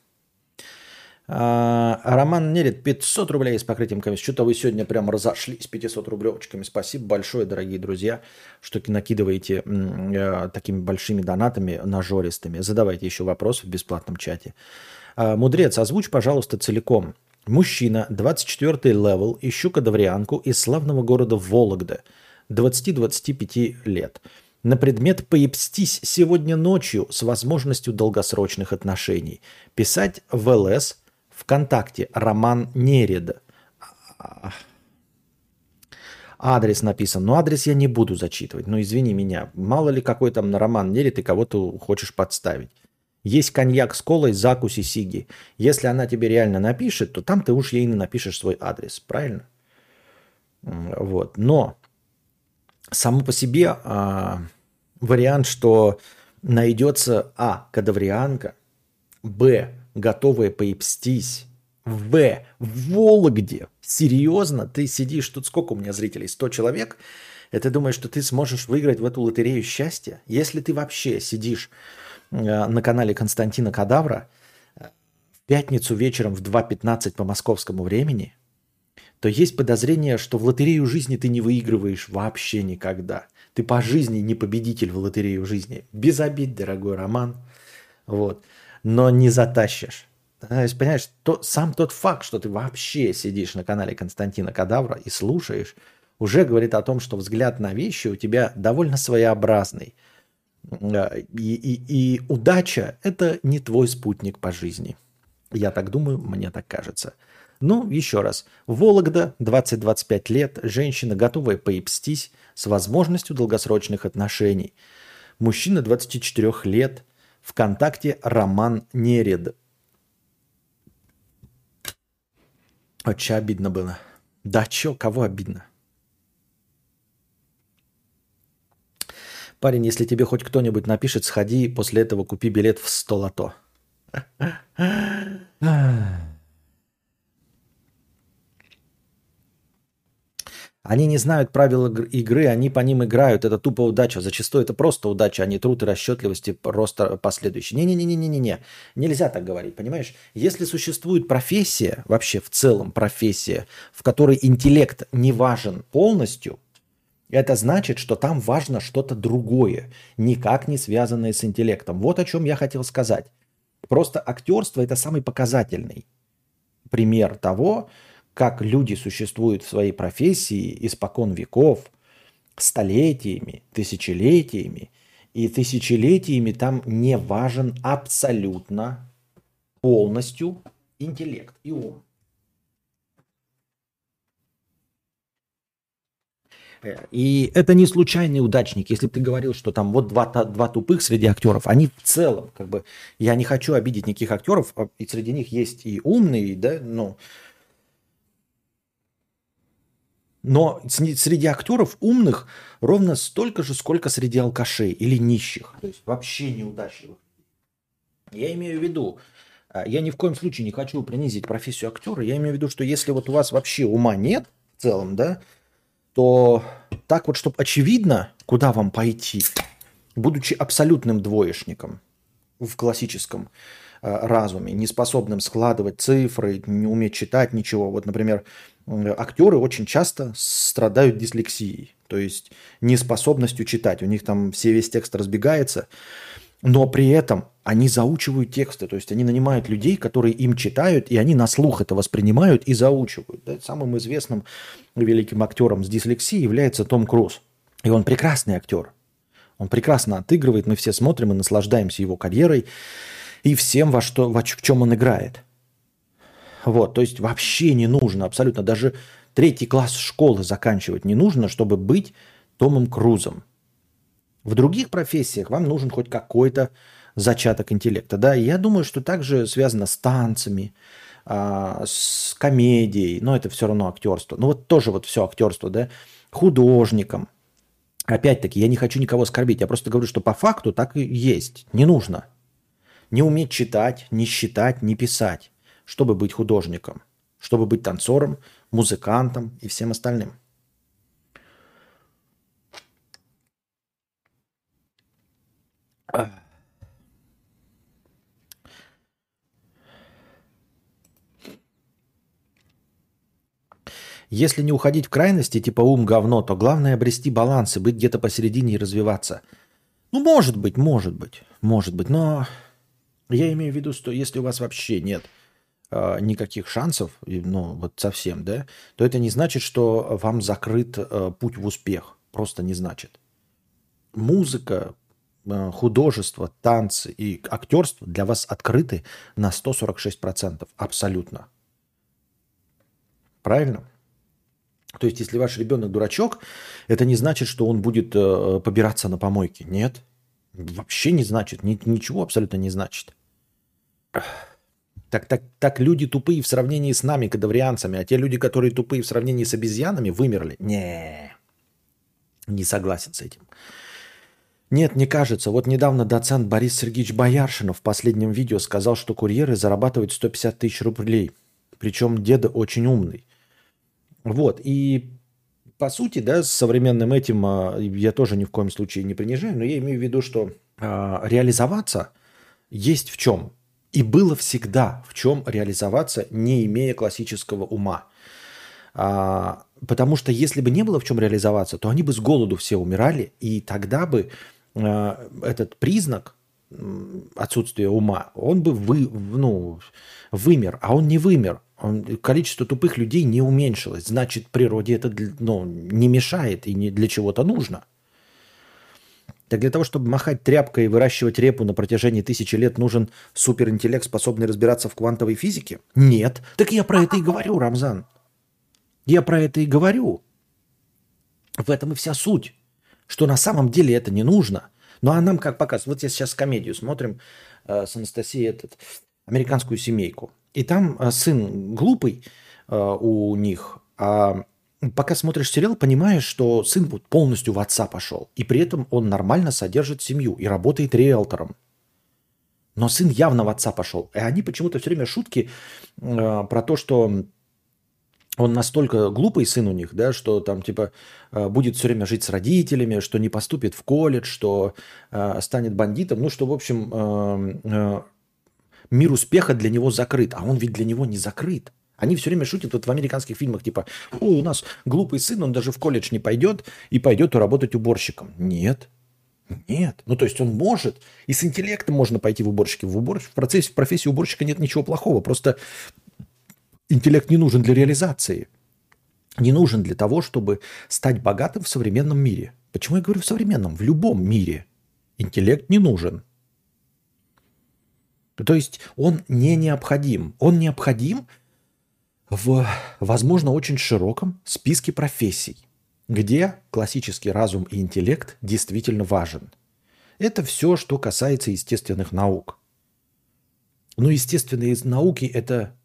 А, Роман Нерит, 500 рублей с покрытием комиссии. Что-то вы сегодня прям разошлись 500 рублевочками. Спасибо большое, дорогие друзья, что накидываете э, такими большими донатами нажористыми. Задавайте еще вопросы в бесплатном чате. А, Мудрец, озвучь, пожалуйста, целиком. Мужчина, 24 level, ищу кадаврианку из славного города Вологда, 20-25 лет. На предмет «поебстись сегодня ночью» с возможностью долгосрочных отношений. Писать в ЛС – ВКонтакте Роман Неред. Адрес написан. Но адрес я не буду зачитывать. Ну, извини меня. Мало ли какой там на Роман Неред и кого-то хочешь подставить. Есть коньяк с колой, закуси, сиги. Если она тебе реально напишет, то там ты уж ей напишешь свой адрес. Правильно? Вот. Но само по себе а, вариант, что найдется А. Кадаврианка, Б готовые поебстись. В. В Вологде. Серьезно? Ты сидишь, тут сколько у меня зрителей? 100 человек? И ты думаешь, что ты сможешь выиграть в эту лотерею счастья? Если ты вообще сидишь э, на канале Константина Кадавра э, в пятницу вечером в 2.15 по московскому времени, то есть подозрение, что в лотерею жизни ты не выигрываешь вообще никогда. Ты по жизни не победитель в лотерею жизни. Без обид, дорогой Роман. Вот но не затащишь. То есть, понимаешь, то, сам тот факт, что ты вообще сидишь на канале Константина Кадавра и слушаешь, уже говорит о том, что взгляд на вещи у тебя довольно своеобразный. И, и, и удача – это не твой спутник по жизни. Я так думаю, мне так кажется. Ну, еще раз. Вологда, 20-25 лет, женщина, готовая поебстись с возможностью долгосрочных отношений. Мужчина 24 лет, ВКонтакте Роман Неред. А обидно было? Да чё, кого обидно? Парень, если тебе хоть кто-нибудь напишет, сходи, после этого купи билет в 100 лото. <laughs> Они не знают правил игры, они по ним играют. Это тупо удача. Зачастую это просто удача, а не труд и расчетливость и просто последующий. Не-не-не-не-не-не. Нельзя так говорить, понимаешь? Если существует профессия, вообще в целом профессия, в которой интеллект не важен полностью, это значит, что там важно что-то другое, никак не связанное с интеллектом. Вот о чем я хотел сказать. Просто актерство это самый показательный пример того, как люди существуют в своей профессии испокон веков, столетиями, тысячелетиями, и тысячелетиями там не важен абсолютно полностью интеллект и ум. И это не случайный удачник. Если бы ты говорил, что там вот два, два тупых среди актеров, они в целом, как бы, я не хочу обидеть никаких актеров, а и среди них есть и умные, да, ну, Но среди актеров умных ровно столько же, сколько среди алкашей или нищих. То есть вообще неудачливых. Я имею в виду, а, я ни в коем случае не хочу принизить профессию актера. Я имею в виду, что если вот у вас вообще ума нет в целом, да, то так вот, чтобы очевидно, куда вам пойти, будучи абсолютным двоечником в классическом э, разуме, не способным складывать цифры, не уметь читать ничего. Вот, например, актеры очень часто страдают дислексией, то есть неспособностью читать. У них там все весь текст разбегается, но при этом они заучивают тексты, то есть они нанимают людей, которые им читают, и они на слух это воспринимают и заучивают. Самым известным великим актером с дислексией является Том Круз. И он прекрасный актер. Он прекрасно отыгрывает, мы все смотрим и наслаждаемся его карьерой и всем, во что, во, в чем он играет. Вот, то есть вообще не нужно абсолютно. Даже третий класс школы заканчивать не нужно, чтобы быть Томом Крузом. В других профессиях вам нужен хоть какой-то зачаток интеллекта. Да? Я думаю, что также связано с танцами, а, с комедией, но это все равно актерство. Ну вот тоже вот все актерство, да, художником. Опять-таки, я не хочу никого оскорбить, я просто говорю, что по факту так и есть. Не нужно. Не уметь читать, не считать, не писать чтобы быть художником, чтобы быть танцором, музыкантом и всем остальным. Если не уходить в крайности, типа ум говно, то главное обрести баланс и быть где-то посередине и развиваться. Ну, может быть, может быть, может быть, но я имею в виду, что если у вас вообще нет – никаких шансов, ну, вот совсем, да, то это не значит, что вам закрыт э, путь в успех. Просто не значит. Музыка, э, художество, танцы и актерство для вас открыты на 146%. Абсолютно. Правильно? То есть, если ваш ребенок дурачок, это не значит, что он будет э, побираться на помойке. Нет. Вообще не значит. Ни, ничего абсолютно не значит. Так, так, так люди тупые в сравнении с нами, кадаврианцами, а те люди, которые тупые в сравнении с обезьянами, вымерли. Не, не согласен с этим. Нет, не кажется. Вот недавно доцент Борис Сергеевич Бояршинов в последнем видео сказал, что курьеры зарабатывают 150 тысяч рублей. Причем деда очень умный. Вот, и по сути, да, с современным этим а, я тоже ни в коем случае не принижаю, но я имею в виду, что а, реализоваться есть в чем. И было всегда в чем реализоваться, не имея классического ума. А, потому что если бы не было в чем реализоваться, то они бы с голоду все умирали, и тогда бы а, этот признак отсутствия ума, он бы вы, ну, вымер, а он не вымер количество тупых людей не уменьшилось. Значит, природе это ну, не мешает и не для чего-то нужно. Так для того, чтобы махать тряпкой и выращивать репу на протяжении тысячи лет, нужен суперинтеллект, способный разбираться в квантовой физике? Нет. Так я про это и говорю, Рамзан. Я про это и говорю. В этом и вся суть. Что на самом деле это не нужно. Ну а нам как показывают? Вот я сейчас комедию смотрим э, с Анастасией этот, американскую семейку. И там а, сын глупый а, у них, а пока смотришь сериал, понимаешь, что сын полностью в отца пошел. И при этом он нормально содержит семью и работает риэлтором. Но сын явно в отца пошел. И они почему-то все время шутки э, про то, что он настолько глупый сын у них, да, что там типа будет все время жить с родителями, что не поступит в колледж, что э, станет бандитом, ну что в общем э, мир успеха для него закрыт, а он ведь для него не закрыт. Они все время шутят вот в американских фильмах, типа, Ой, у нас глупый сын, он даже в колледж не пойдет и пойдет работать уборщиком. Нет, нет. Ну, то есть он может, и с интеллектом можно пойти в уборщики. В, убор... в процессе, в профессии уборщика нет ничего плохого, просто интеллект не нужен для реализации. Не нужен для того, чтобы стать богатым в современном мире. Почему я говорю в современном? В любом мире. Интеллект не нужен. То есть он не необходим. Он необходим в, возможно, очень широком списке профессий, где классический разум и интеллект действительно важен. Это все, что касается естественных наук. Но естественные науки – это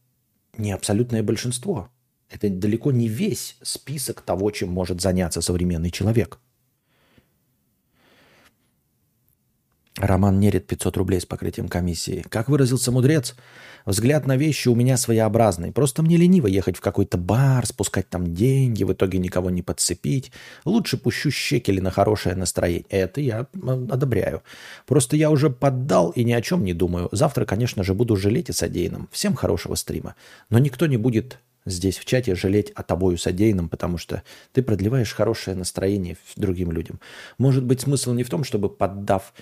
не абсолютное большинство. Это далеко не весь список того, чем может заняться современный человек – Роман Нерит 500 рублей с покрытием комиссии. Как выразился мудрец, взгляд на вещи у меня своеобразный. Просто мне лениво ехать в какой-то бар, спускать там деньги, в итоге никого не подцепить. Лучше пущу щекели на хорошее настроение. Это я одобряю. Просто я уже поддал и ни о чем не думаю. Завтра, конечно же, буду жалеть о содеянном. Всем хорошего стрима. Но никто не будет здесь в чате жалеть о тобою содеянном, потому что ты продлеваешь хорошее настроение другим людям. Может быть, смысл не в том, чтобы поддав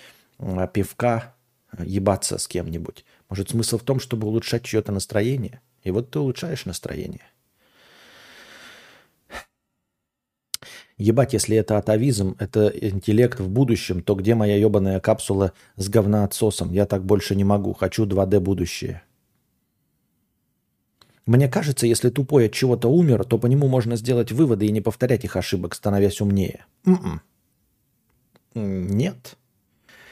пивка ебаться с кем-нибудь. Может, смысл в том, чтобы улучшать чье-то настроение? И вот ты улучшаешь настроение. Ебать, если это атовизм, это интеллект в будущем, то где моя ебаная капсула с говноотсосом? Я так больше не могу. Хочу 2D будущее. Мне кажется, если тупой от чего-то умер, то по нему можно сделать выводы и не повторять их ошибок, становясь умнее. М-м. Нет.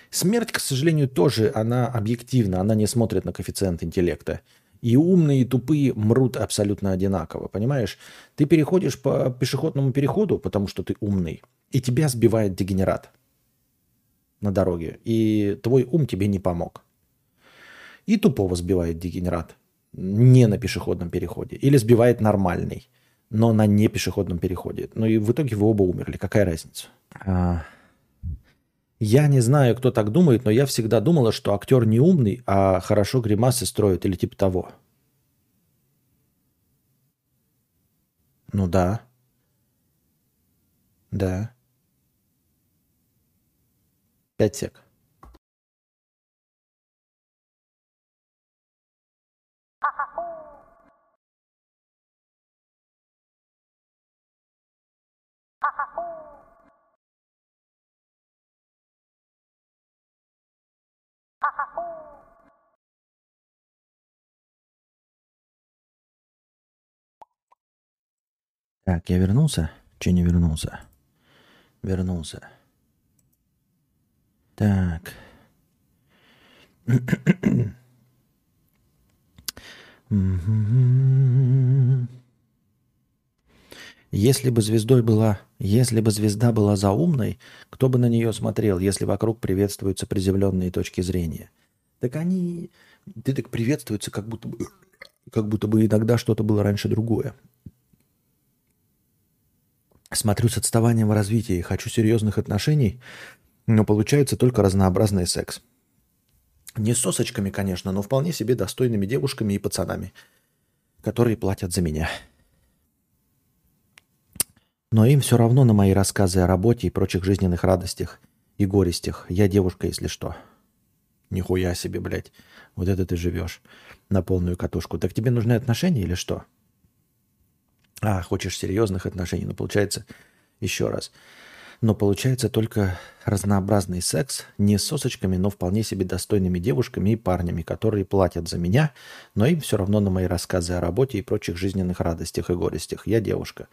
Смерть, к сожалению, тоже, она объективна, она не смотрит на коэффициент интеллекта. И умные, и тупые мрут абсолютно одинаково, понимаешь? Ты переходишь по пешеходному переходу, потому что ты умный, и тебя сбивает дегенерат на дороге, и твой ум тебе не помог. И тупого сбивает дегенерат не на пешеходном переходе, или сбивает нормальный, но на не пешеходном переходе. Ну и в итоге вы оба умерли. Какая разница? Я не знаю, кто так думает, но я всегда думала, что актер не умный, а хорошо гримасы строит или типа того. Ну да. Да. Пять сек. Так, я вернулся? Че не вернулся? Вернулся. Так. Если бы звездой была, если бы звезда была заумной, кто бы на нее смотрел, если вокруг приветствуются приземленные точки зрения? Так они, ты так приветствуются, как будто бы, как будто бы иногда что-то было раньше другое. Смотрю с отставанием в развитии хочу серьезных отношений, но получается только разнообразный секс. Не с сосочками, конечно, но вполне себе достойными девушками и пацанами, которые платят за меня. Но им все равно на мои рассказы о работе и прочих жизненных радостях и горестях. Я девушка, если что. Нихуя себе, блядь. Вот это ты живешь на полную катушку. Так тебе нужны отношения или что? А, хочешь серьезных отношений. Ну, получается, еще раз. Но получается только разнообразный секс не с сосочками, но вполне себе достойными девушками и парнями, которые платят за меня, но им все равно на мои рассказы о работе и прочих жизненных радостях и горестях. Я девушка.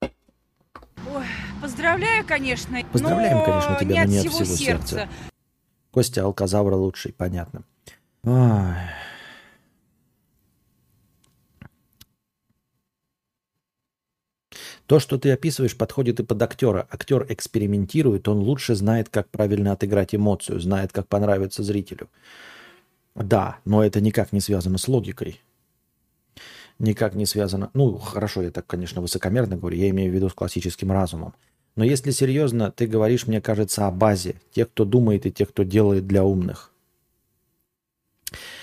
Ой, поздравляю, конечно. Поздравляем, но конечно, тебя, не но от не от всего всего сердца. сердца. Костя Алказавра лучший, понятно. Ой. То, что ты описываешь, подходит и под актера. Актер экспериментирует, он лучше знает, как правильно отыграть эмоцию, знает, как понравиться зрителю. Да, но это никак не связано с логикой. Никак не связано. Ну, хорошо, я так, конечно, высокомерно говорю, я имею в виду с классическим разумом. Но если серьезно, ты говоришь, мне кажется, о базе. Тех, кто думает, и тех, кто делает для умных.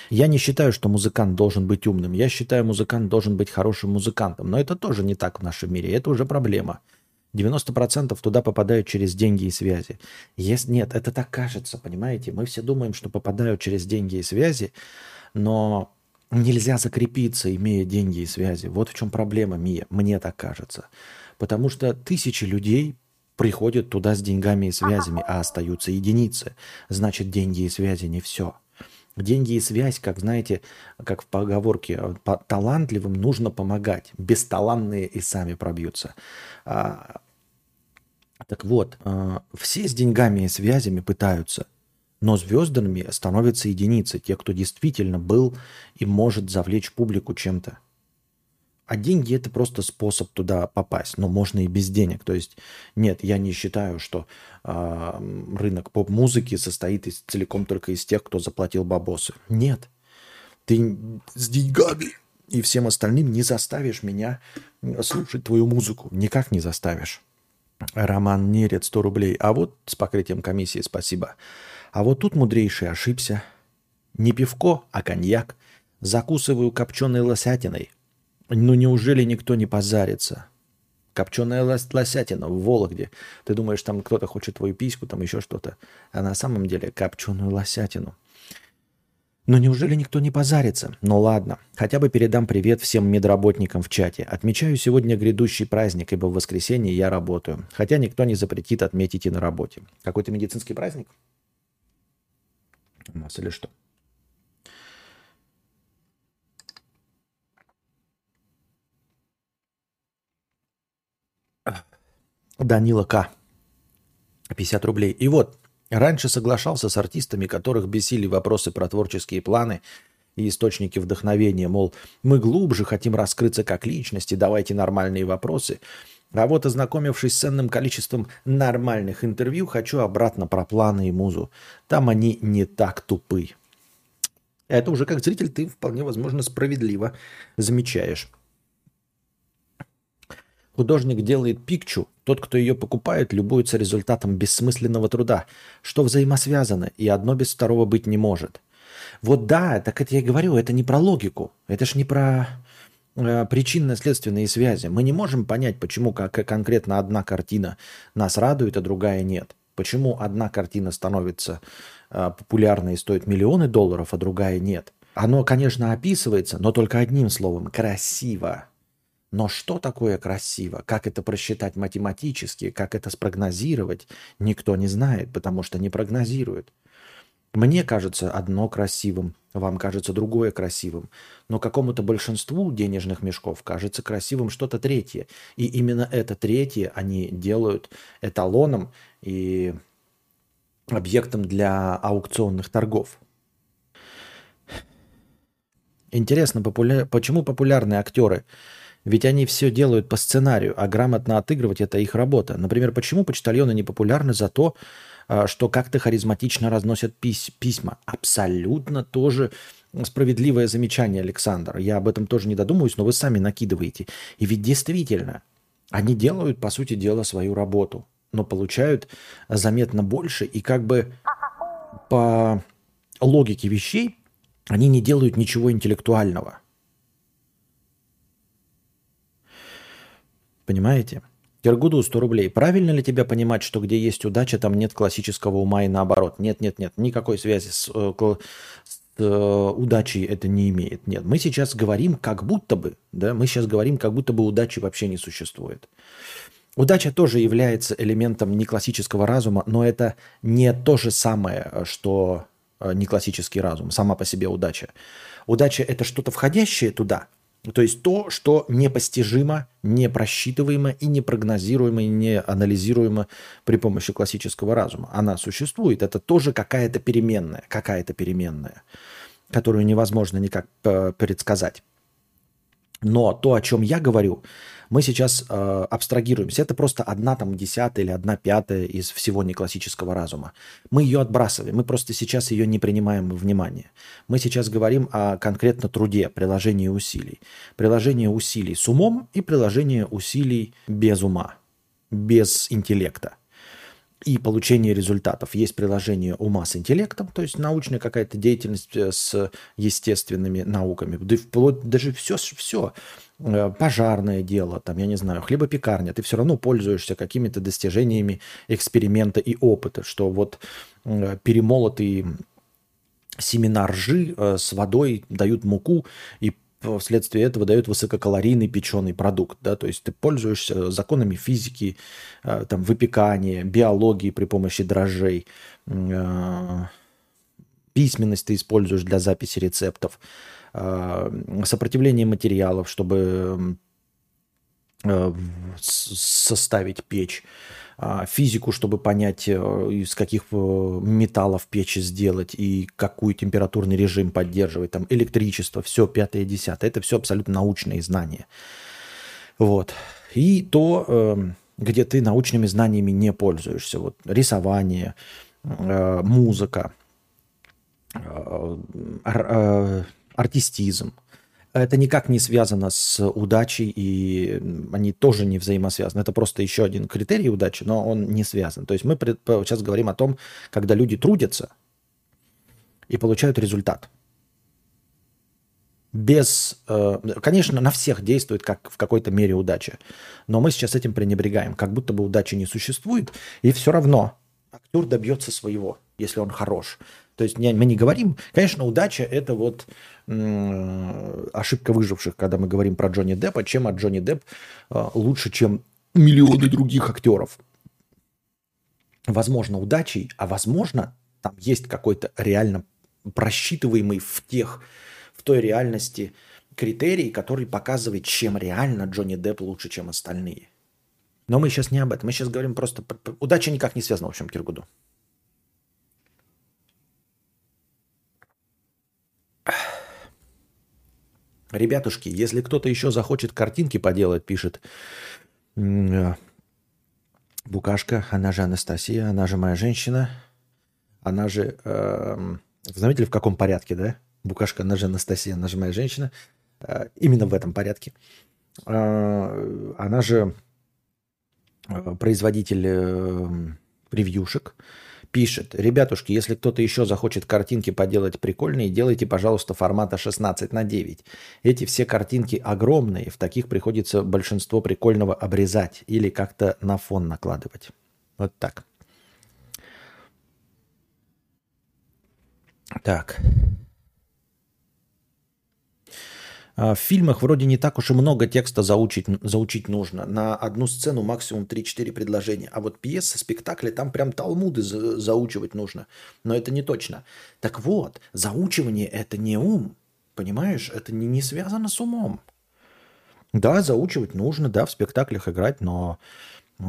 Я не считаю, что музыкант должен быть умным. Я считаю, музыкант должен быть хорошим музыкантом. Но это тоже не так в нашем мире. Это уже проблема. 90% туда попадают через деньги и связи. Если нет, это так кажется, понимаете? Мы все думаем, что попадают через деньги и связи, но нельзя закрепиться, имея деньги и связи. Вот в чем проблема, Мия. Мне так кажется. Потому что тысячи людей приходят туда с деньгами и связями, а остаются единицы. Значит, деньги и связи не все. Деньги и связь, как знаете, как в поговорке, по талантливым нужно помогать. Бесталанные и сами пробьются. А, так вот, а, все с деньгами и связями пытаются, но звездами становятся единицы, те, кто действительно был и может завлечь публику чем-то. А деньги это просто способ туда попасть, но можно и без денег. То есть нет, я не считаю, что э, рынок поп-музыки состоит из, целиком только из тех, кто заплатил бабосы. Нет, ты с деньгами и всем остальным не заставишь меня слушать твою музыку. Никак не заставишь. Роман Нерет 100 рублей. А вот с покрытием комиссии спасибо. А вот тут мудрейший ошибся. Не пивко, а коньяк. Закусываю копченой лосятиной. Ну неужели никто не позарится? Копченая лос- лосятина в Вологде. Ты думаешь, там кто-то хочет твою письку, там еще что-то. А на самом деле копченую лосятину. Но неужели никто не позарится? Ну ладно, хотя бы передам привет всем медработникам в чате. Отмечаю сегодня грядущий праздник, ибо в воскресенье я работаю. Хотя никто не запретит отметить и на работе. Какой-то медицинский праздник? У нас или что? Данила К. 50 рублей. И вот, раньше соглашался с артистами, которых бесили вопросы про творческие планы и источники вдохновения, мол, мы глубже хотим раскрыться как личности, давайте нормальные вопросы. А вот, ознакомившись с ценным количеством нормальных интервью, хочу обратно про планы и музу. Там они не так тупы. Это уже как зритель ты вполне возможно справедливо замечаешь. Художник делает пикчу, тот, кто ее покупает, любуется результатом бессмысленного труда, что взаимосвязано, и одно без второго быть не может. Вот да, так это я и говорю, это не про логику, это ж не про э, причинно-следственные связи. Мы не можем понять, почему как конкретно одна картина нас радует, а другая нет. Почему одна картина становится э, популярной и стоит миллионы долларов, а другая нет. Оно, конечно, описывается, но только одним словом – красиво. Но что такое красиво? Как это просчитать математически? Как это спрогнозировать? Никто не знает, потому что не прогнозирует. Мне кажется одно красивым, вам кажется другое красивым, но какому-то большинству денежных мешков кажется красивым что-то третье. И именно это третье они делают эталоном и объектом для аукционных торгов. Интересно, популя... почему популярны актеры – ведь они все делают по сценарию, а грамотно отыгрывать – это их работа. Например, почему почтальоны не популярны за то, а, что как-то харизматично разносят пись письма? Абсолютно тоже справедливое замечание, Александр. Я об этом тоже не додумываюсь, но вы сами накидываете. И ведь действительно, они делают, по сути дела, свою работу, но получают заметно больше, и как бы по логике вещей они не делают ничего интеллектуального – Понимаете? Киргуду 100 рублей. Правильно ли тебя понимать, что где есть удача, там нет классического ума и наоборот? Нет, нет, нет. Никакой связи с, э, с э, удачей это не имеет. Нет. Мы сейчас говорим как будто бы, да, мы сейчас говорим как будто бы удачи вообще не существует. Удача тоже является элементом не классического разума, но это не то же самое, что э, не классический разум, сама по себе удача. Удача – это что-то входящее туда – то есть то, что непостижимо, непросчитываемо и непрогнозируемо, и не анализируемо при помощи классического разума. Она существует. Это тоже какая-то переменная, какая-то переменная, которую невозможно никак э, предсказать. Но то, о чем я говорю, мы сейчас э, абстрагируемся. Это просто одна там десятая или одна пятая из всего неклассического разума. Мы ее отбрасываем. Мы просто сейчас ее не принимаем во внимание. Мы сейчас говорим о конкретно труде, приложении усилий. Приложение усилий с умом и приложение усилий без ума, без интеллекта и получение результатов. Есть приложение ума с интеллектом, то есть научная какая-то деятельность э, с естественными науками, да вплоть даже все, все пожарное дело, там, я не знаю, хлебопекарня, ты все равно пользуешься какими-то достижениями эксперимента и опыта, что вот э, перемолотый семена ржи э, с водой дают муку, и вследствие этого дают высококалорийный печеный продукт. Да? То есть ты пользуешься законами физики, там, выпекания, биологии при помощи дрожжей, письменность ты используешь для записи рецептов. Э, сопротивление материалов, чтобы э, составить печь, а, физику, чтобы понять, э, из каких металлов печь сделать и какой температурный режим поддерживать, там электричество, все пятое, десятое. Это все абсолютно научные знания. Вот. И то, где ты научными знаниями не пользуешься. Вот рисование, музыка, артистизм. Это никак не связано с удачей, и они тоже не взаимосвязаны. Это просто еще один критерий удачи, но он не связан. То есть мы сейчас говорим о том, когда люди трудятся и получают результат. Без, э, конечно, на всех действует как в какой-то мере удача, но мы сейчас этим пренебрегаем, как будто бы удачи не существует, и все равно актер добьется своего, если он хорош. То есть мы не говорим, конечно, удача это вот ошибка выживших, когда мы говорим про Джонни Деппа, чем от Джонни Депп а, лучше, чем миллионы других актеров. Возможно, удачей, а возможно, там есть какой-то реально просчитываемый в тех, в той реальности критерий, который показывает, чем реально Джонни Депп лучше, чем остальные. Но мы сейчас не об этом. Мы сейчас говорим просто... Удача никак не связана, в общем, Киргуду. Ребятушки, если кто-то еще захочет картинки поделать, пишет э, Букашка, она же Анастасия, она же моя женщина, она же... Э, вы заметили, в каком порядке, да? Букашка, она же Анастасия, она же моя женщина. Э, именно в этом порядке. Э, она же э, производитель э, превьюшек, пишет, ребятушки, если кто-то еще захочет картинки поделать прикольные, делайте, пожалуйста, формата 16 на 9. Эти все картинки огромные, в таких приходится большинство прикольного обрезать или как-то на фон накладывать. Вот так. Так. А, в фильмах вроде не так уж и много текста заучить, заучить нужно. На одну сцену максимум 3-4 предложения. А вот пьесы, спектакли, там прям талмуды за, заучивать нужно. Но это не точно. Так вот, заучивание – это не ум. Понимаешь? Это не, не связано с умом. Да, заучивать нужно, да, в спектаклях играть, но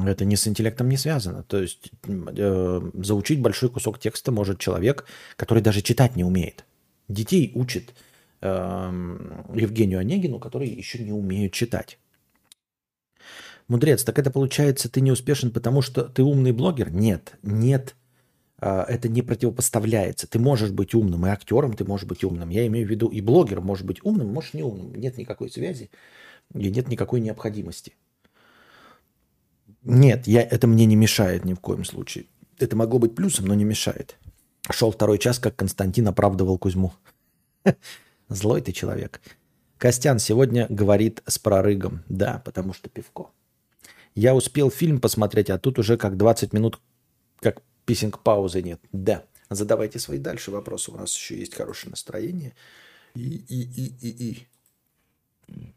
это не с интеллектом не связано. То есть э, заучить большой кусок текста может человек, который даже читать не умеет. Детей учит – Евгению Онегину, которые еще не умеют читать. Мудрец, так это получается, ты не успешен, потому что ты умный блогер? Нет, нет, э, это не противопоставляется. Ты можешь быть умным, и актером ты можешь быть умным. Я имею в виду, и блогер может быть умным, может не умным. Нет никакой связи и нет никакой необходимости. Нет, я, это мне не мешает ни в коем случае. Это могло быть плюсом, но не мешает. Шел второй час, как Константин оправдывал Кузьму. <laughs> Злой ты человек. Костян сегодня говорит с прорыгом. Да, потому что пивко. Я успел фильм посмотреть, а тут уже как 20 минут, как писинг паузы нет. Да. Задавайте свои дальше вопросы. У нас еще есть хорошее настроение. И, и, и, и, и.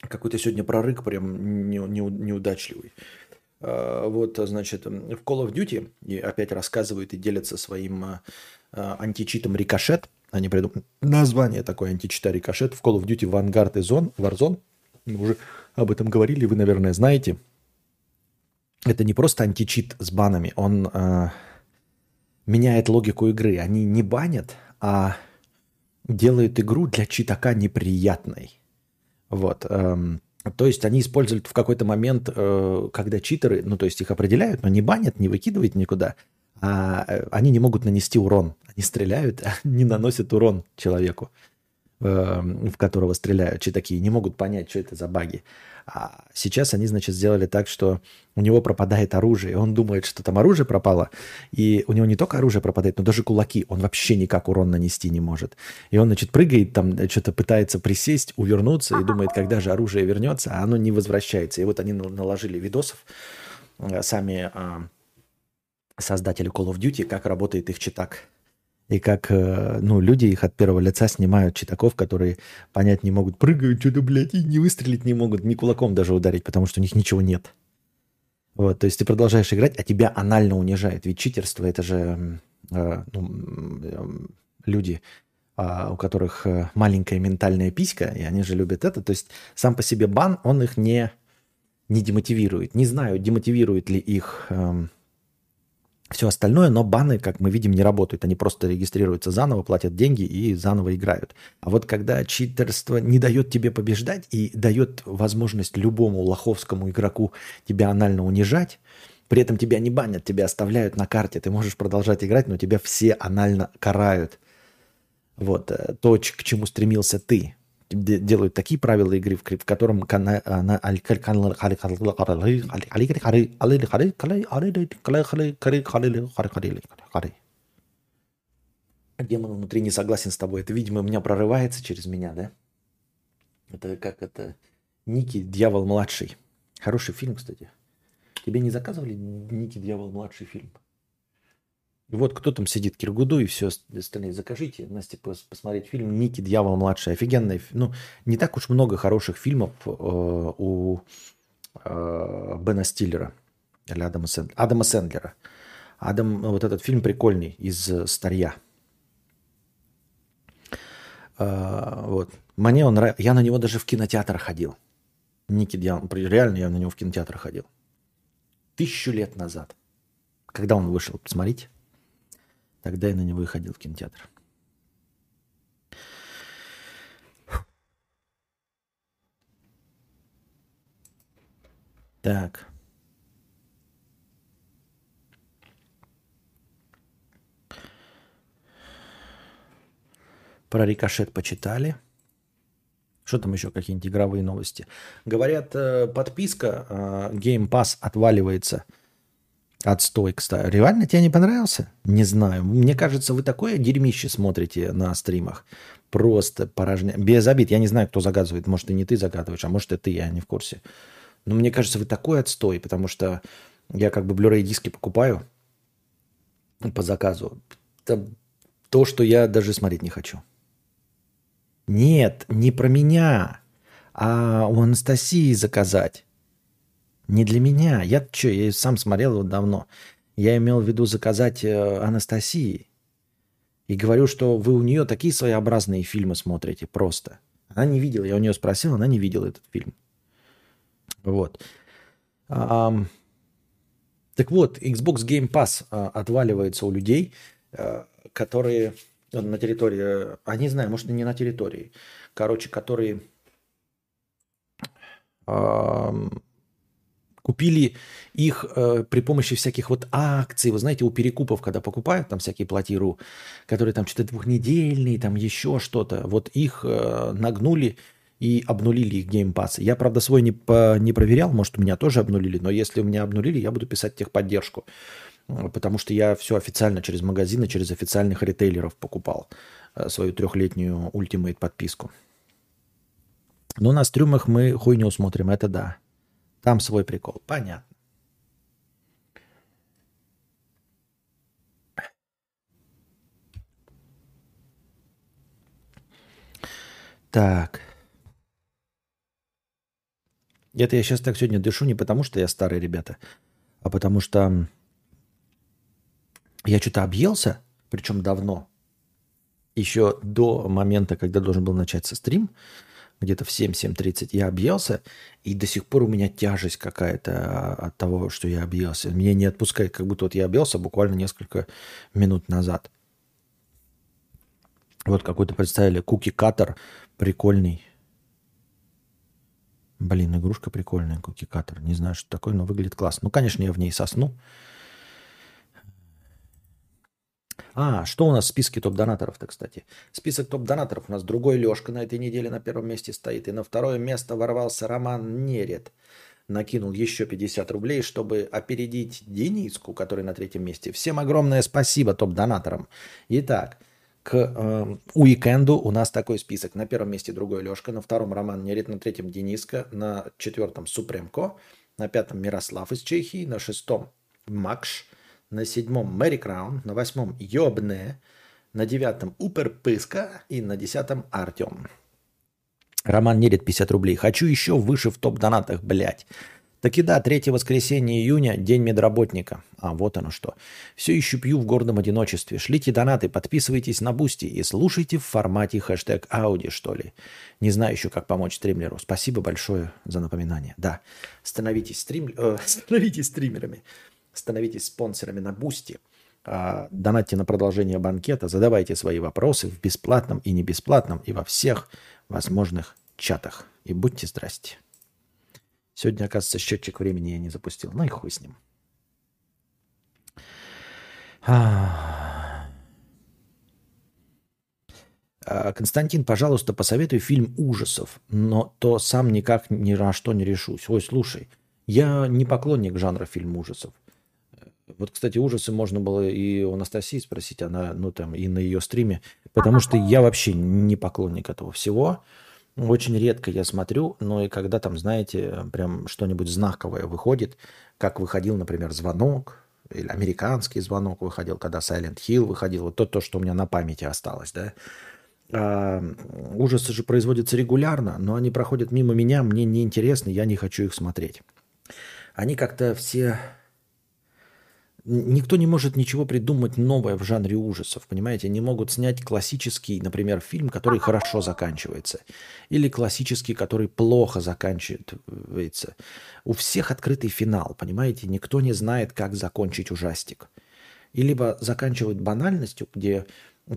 Какой-то сегодня прорык прям не, не, неудачливый. А, вот, значит, в Call of Duty и опять рассказывают и делятся своим а, античитом Рикошет. Они придумали название такое античита Рикошет в Call of Duty Vanguard и Zone, Warzone. Мы уже об этом говорили, вы, наверное, знаете. Это не просто античит с банами, он э, меняет логику игры. Они не банят, а делают игру для читака неприятной. Вот. Эм, то есть они используют в какой-то момент, э, когда читеры, ну то есть их определяют, но не банят, не выкидывают никуда, э, они не могут нанести урон. Они стреляют, <laughs> а не наносят урон человеку, эм, в которого стреляют. такие не могут понять, что это за баги. А сейчас они, значит, сделали так, что у него пропадает оружие. Он думает, что там оружие пропало. И у него не только оружие пропадает, но даже кулаки. Он вообще никак урон нанести не может. И он, значит, прыгает там, что-то пытается присесть, увернуться и думает, когда же оружие вернется, а оно не возвращается. И вот они наложили видосов э, сами создатели Call of Duty, как работает их читак. И как э, ну, люди их от первого лица снимают читаков, которые понять не могут, прыгают что-то, блядь, и не выстрелить не могут, ни кулаком даже ударить, потому что у них ничего нет. Вот, то есть ты продолжаешь играть, а тебя анально унижает. Ведь читерство это же э, ну, э, люди, э, у которых э, маленькая ментальная писька, и они же любят это. То есть сам по себе бан, он их не, не демотивирует. Не знаю, демотивирует ли их... Э, все остальное, но баны, как мы видим, не работают. Они просто регистрируются заново, платят деньги и заново играют. А вот когда читерство не дает тебе побеждать и дает возможность любому лоховскому игроку тебя анально унижать, при этом тебя не банят, тебя оставляют на карте, ты можешь продолжать играть, но тебя все анально карают. Вот э, то, к чему стремился ты делают такие правила игры, в котором демон внутри не согласен с тобой. Это, видимо, у меня прорывается через меня, да? Это как это... Ники, дьявол младший. Хороший фильм, кстати. Тебе не заказывали Ники, дьявол младший фильм? И вот кто там сидит, Киргуду и все остальные. Закажите, Настя, посмотреть фильм «Ники, дьявол младший». Офигенный. Ну, не так уж много хороших фильмов э, у э, Бена Стиллера или Адама, Сэнд... Адама Сэндлера. Адам, вот этот фильм прикольный из «Старья». Э, вот. Мне он нравится. Я на него даже в кинотеатр ходил. Ники Дьявол. Реально я на него в кинотеатр ходил. Тысячу лет назад. Когда он вышел, посмотрите. Тогда я на него и ходил в кинотеатр. Так. Про рикошет почитали. Что там еще, какие-нибудь игровые новости? Говорят, э, подписка э, Game Pass отваливается. Отстой, кстати. Реально тебе не понравился? Не знаю. Мне кажется, вы такое дерьмище смотрите на стримах. Просто порожня. Без обид. Я не знаю, кто загадывает. Может, и не ты загадываешь, а может, и ты, я не в курсе. Но мне кажется, вы такой отстой, потому что я как бы Blu-ray диски покупаю по заказу. Это то, что я даже смотреть не хочу. Нет, не про меня, а у Анастасии заказать. Не для меня. Я что, я сам смотрел его давно. Я имел в виду заказать э, Анастасии. И говорю, что вы у нее такие своеобразные фильмы смотрите просто. Она не видела, я у нее спросил, она не видела этот фильм. Вот. Так вот, Xbox Game Pass а, отваливается у людей, а, которые на территории, а не знаю, может, и не на территории, короче, которые Купили их э, при помощи всяких вот акций. Вы знаете, у перекупов, когда покупают там всякие платиру, которые там что-то двухнедельные, там еще что-то, вот их э, нагнули и обнулили их геймпасы. Я, правда, свой не, по, не проверял, может, у меня тоже обнулили, но если у меня обнулили, я буду писать техподдержку, э, потому что я все официально через магазины, через официальных ритейлеров покупал э, свою трехлетнюю ультимейт подписку. Но на стрюмах мы хуйню смотрим, это да. Там свой прикол. Понятно. Так. Это я сейчас так сегодня дышу не потому, что я старый, ребята, а потому что я что-то объелся, причем давно, еще до момента, когда должен был начаться стрим, где-то в 7-7.30 я объелся, и до сих пор у меня тяжесть какая-то от того, что я объелся. Меня не отпускает, как будто вот я объелся буквально несколько минут назад. Вот какой-то представили куки-катер прикольный. Блин, игрушка прикольная, куки-катер. Не знаю, что такое, но выглядит классно. Ну, конечно, я в ней сосну. А, что у нас в списке топ-донаторов-то, кстати? Список топ-донаторов у нас другой Лешка на этой неделе на первом месте стоит. И на второе место ворвался Роман Нерет. Накинул еще 50 рублей, чтобы опередить Дениску, который на третьем месте. Всем огромное спасибо топ-донаторам. Итак, к э, уикенду у нас такой список. На первом месте другой Лешка, на втором Роман Нерет, на третьем Дениска, на четвертом Супремко, на пятом Мирослав из Чехии, на шестом Макш – на седьмом Мэри Краун, на восьмом Йобне, на девятом Уперпыска и на десятом Артем. Роман Нерит 50 рублей. Хочу еще выше в топ-донатах, блядь. И да, третье воскресенье июня, день медработника. А, вот оно что. Все еще пью в гордом одиночестве. Шлите донаты, подписывайтесь на Boosty и слушайте в формате хэштег Ауди, что ли. Не знаю еще, как помочь стримеру. Спасибо большое за напоминание. Да, становитесь, стрим... э, <laughs> становитесь стримерами. Становитесь спонсорами на Boosty. А, донатьте на продолжение банкета, задавайте свои вопросы в бесплатном и не бесплатном и во всех возможных чатах. И будьте здрасте. Сегодня, оказывается, счетчик времени я не запустил. Ну и хуй с ним. А, Константин, пожалуйста, посоветуй фильм ужасов, но то сам никак ни на что не решусь. Ой, слушай, я не поклонник жанра фильм ужасов. Вот, кстати, ужасы можно было и у Анастасии спросить, она, ну, там, и на ее стриме, потому что я вообще не поклонник этого всего. Очень редко я смотрю, но и когда там, знаете, прям что-нибудь знаковое выходит, как выходил, например, «Звонок», или «Американский звонок» выходил, когда «Silent Hill» выходил, вот то, то, что у меня на памяти осталось, да. А, ужасы же производятся регулярно, но они проходят мимо меня, мне неинтересно, я не хочу их смотреть. Они как-то все Никто не может ничего придумать новое в жанре ужасов, понимаете? Не могут снять классический, например, фильм, который хорошо заканчивается. Или классический, который плохо заканчивается. У всех открытый финал, понимаете? Никто не знает, как закончить ужастик. И либо заканчивают банальностью, где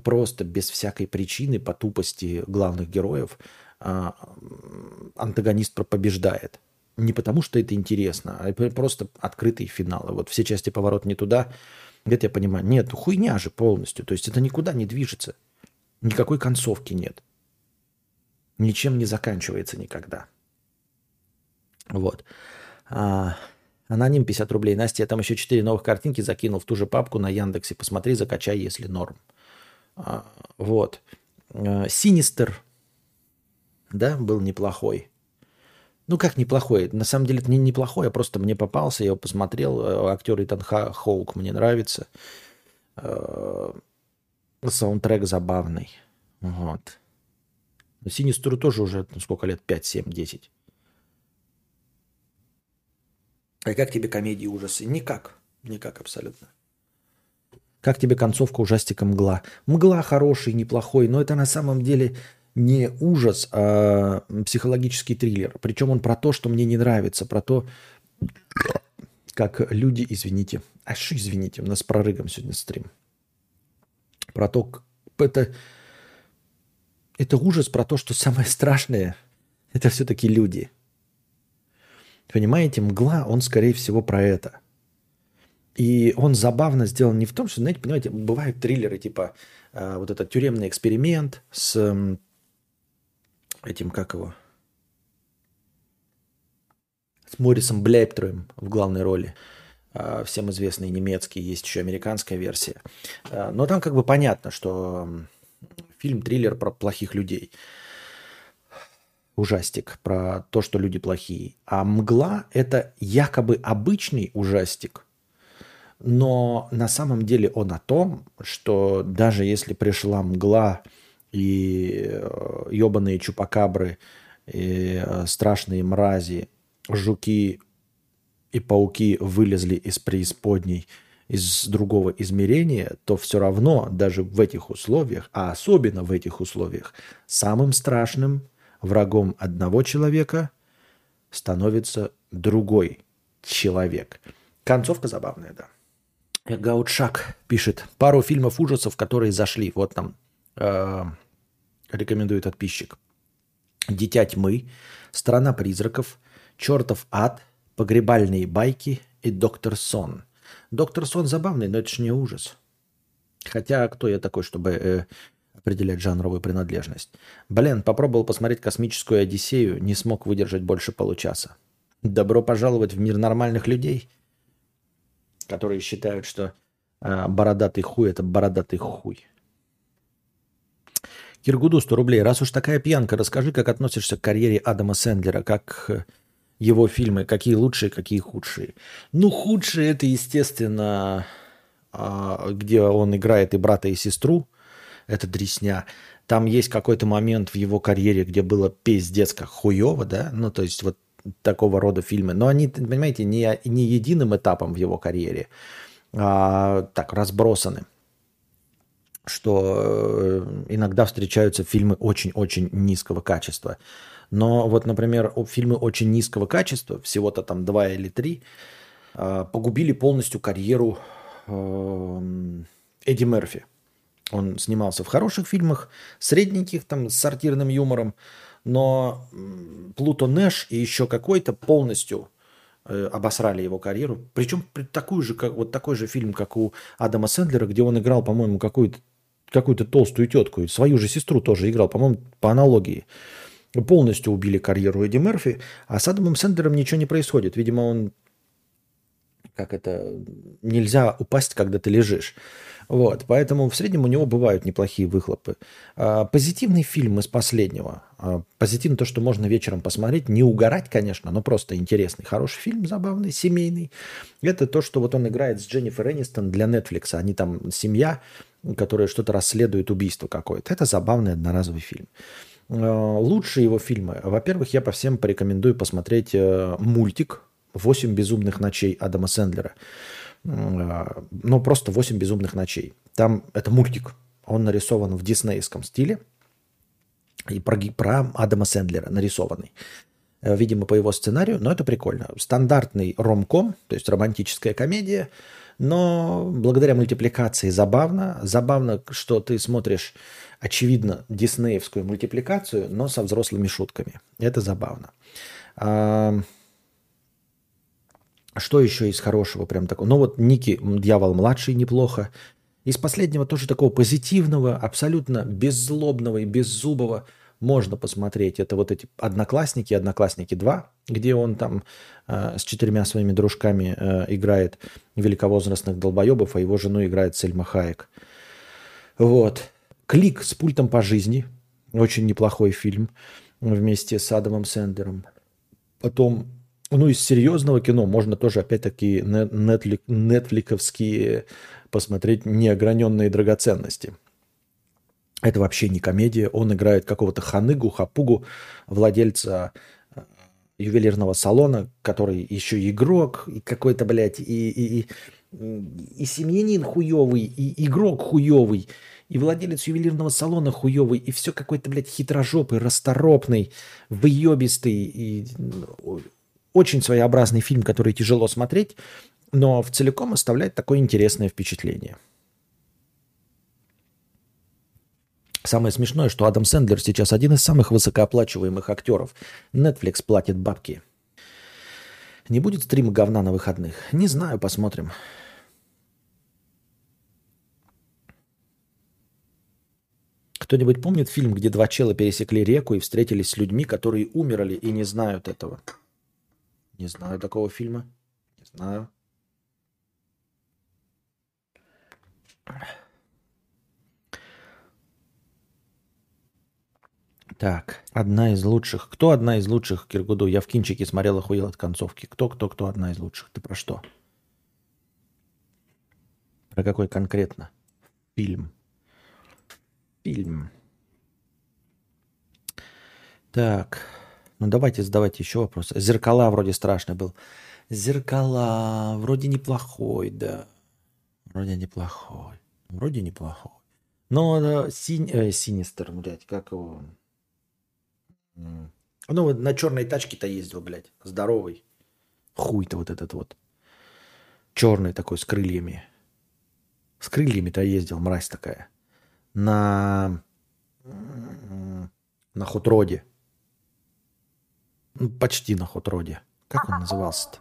просто без всякой причины по тупости главных героев а, антагонист побеждает не потому, что это интересно, а просто открытые финалы. Вот все части поворот не туда. Где-то я понимаю, нет, хуйня же полностью. То есть это никуда не движется. Никакой концовки нет. ничем не заканчивается никогда. Вот. А, аноним 50 рублей. Настя, я там еще 4 новых картинки закинул в ту же папку на Яндексе. Посмотри, закачай, если норм. А, вот. А, Синистер, да, был неплохой. Ну, как неплохой? На самом деле это не неплохой, а просто мне попался, я его посмотрел. Э, Актер Итан Хоук мне нравится. Э, саундтрек забавный. Вот. Синистеру тоже уже ну, сколько лет? 5, 7, 10. А как тебе комедии ужасы? Никак. Никак абсолютно. Как тебе концовка ужастика «Мгла»? «Мгла» хороший, неплохой, но это на самом деле не ужас, а психологический триллер. Причем он про то, что мне не нравится, про то, как люди, извините, а что извините, у нас с прорыгом сегодня стрим. Про то, это, это ужас про то, что самое страшное – это все-таки люди. Понимаете, мгла, он, скорее всего, про это. И он забавно сделан не в том, что, знаете, понимаете, бывают триллеры типа э, вот этот тюремный эксперимент с этим, как его, с Морисом Блейптроем в главной роли. Э, всем известный немецкий, есть еще американская версия. Э, но там как бы понятно, что фильм-триллер про плохих людей ужастик про то, что люди плохие. А мгла – это якобы обычный ужастик, но на самом деле он о том, что даже если пришла мгла и ебаные э, чупакабры, и э, страшные мрази, жуки и пауки вылезли из преисподней, из другого измерения, то все равно даже в этих условиях, а особенно в этих условиях, самым страшным врагом одного человека становится другой человек. Концовка забавная, да. Гаутшак пишет пару фильмов ужасов, которые зашли. Вот там э, рекомендует подписчик. «Дитя тьмы», «Страна призраков», «Чертов ад», «Погребальные байки» и «Доктор Сон». «Доктор Сон» забавный, но это же не ужас. Хотя кто я такой, чтобы э, определять жанровую принадлежность? Блин, попробовал посмотреть «Космическую Одиссею», не смог выдержать больше получаса. Добро пожаловать в мир нормальных людей – которые считают, что э, бородатый хуй – это бородатый хуй. Киргуду 100 рублей. Раз уж такая пьянка, расскажи, как относишься к карьере Адама Сэндлера, как его фильмы, какие лучшие, какие худшие. Ну, худшие это, естественно, э, где он играет и брата, и сестру. Это дресня. Там есть какой-то момент в его карьере, где было пиздец как хуево, да? Ну, то есть вот такого рода фильмы. Но они, понимаете, не, не единым этапом в его карьере, а так разбросаны. Что э, иногда встречаются фильмы очень-очень низкого качества. Но вот, например, фильмы очень низкого качества, всего-то там два или три, а, погубили полностью карьеру эм, Эдди Мерфи. Он снимался в хороших фильмах, средненьких, там, с сортирным юмором, но Плуто Нэш и еще какой-то полностью э, обосрали его карьеру. Причем такую же, как, вот такой же фильм, как у Адама Сэндлера, где он играл, по-моему, какую-то какую-то толстую тетку, свою же сестру тоже играл, по-моему, по аналогии. Полностью убили карьеру Эдди Мерфи, а с Адамом Сэндлером ничего не происходит. Видимо, он как это, нельзя упасть, когда ты лежишь. Вот, поэтому в среднем у него бывают неплохие выхлопы. А, позитивный фильм из последнего. А, позитивно то, что можно вечером посмотреть, не угорать, конечно, но просто интересный, хороший фильм, забавный, семейный. Это то, что вот он играет с Дженнифер Энистон для Netflix. Они там семья, которая что-то расследует убийство какое-то. Это забавный одноразовый фильм. А, лучшие его фильмы. Во-первых, я по всем порекомендую посмотреть э, мультик «Восемь безумных ночей» Адама Сэндлера. А, ну, просто «Восемь безумных ночей». Там это мультик. Он нарисован в диснеевском стиле. И про, про Адама Сэндлера нарисованный. Э, видимо, по его сценарию, но это прикольно. Стандартный ромком, то есть романтическая комедия, но благодаря мультипликации забавно. Забавно, что ты смотришь, очевидно, диснеевскую мультипликацию, но со взрослыми шутками. Это забавно. Что еще из хорошего прям такого? Ну вот Ники Дьявол-младший неплохо. Из последнего тоже такого позитивного, абсолютно беззлобного и беззубого можно посмотреть. Это вот эти «Одноклассники», «Одноклассники 2», где он там э, с четырьмя своими дружками э, играет великовозрастных долбоебов, а его жену играет Сельма Хаек. Вот. «Клик с пультом по жизни». Очень неплохой фильм вместе с Адамом Сендером. Потом, ну, из серьезного кино можно тоже, опять-таки, нетфликовские посмотреть «Неограненные драгоценности». Это вообще не комедия. Он играет какого-то ханыгу, хапугу, владельца э, ювелирного салона, который еще игрок, и какой-то, блядь, и, и, и, и семьянин хуевый, и игрок хуевый, и владелец ювелирного салона хуевый, и все какой-то, блядь, хитрожопый, расторопный, выебистый, и очень своеобразный фильм, который тяжело смотреть, но в целиком оставляет такое интересное впечатление – Самое смешное, что Адам Сэндлер сейчас один из самых высокооплачиваемых актеров. Netflix платит бабки. Не будет стрима говна на выходных? Не знаю, посмотрим. Кто-нибудь помнит фильм, где два чела пересекли реку и встретились с людьми, которые умерли и не знают этого? Не знаю такого фильма. Не знаю. Так, одна из лучших. Кто одна из лучших Киргуду? Я в кинчике смотрел, охуел от концовки. Кто, кто, кто одна из лучших? Ты про что? Про какой конкретно? Фильм. Фильм. Так, ну давайте задавайте еще вопросы. Зеркала вроде страшный был. Зеркала вроде неплохой, да. Вроде неплохой. Вроде неплохой. Но да, синь, э, Синистер, блядь, как его? Ну, на черной тачке-то ездил, блядь. Здоровый. Хуй-то вот этот вот. Черный такой, с крыльями. С крыльями-то ездил, мразь такая. На... На Хотроде. Ну, почти на Хотроде. Как он назывался-то?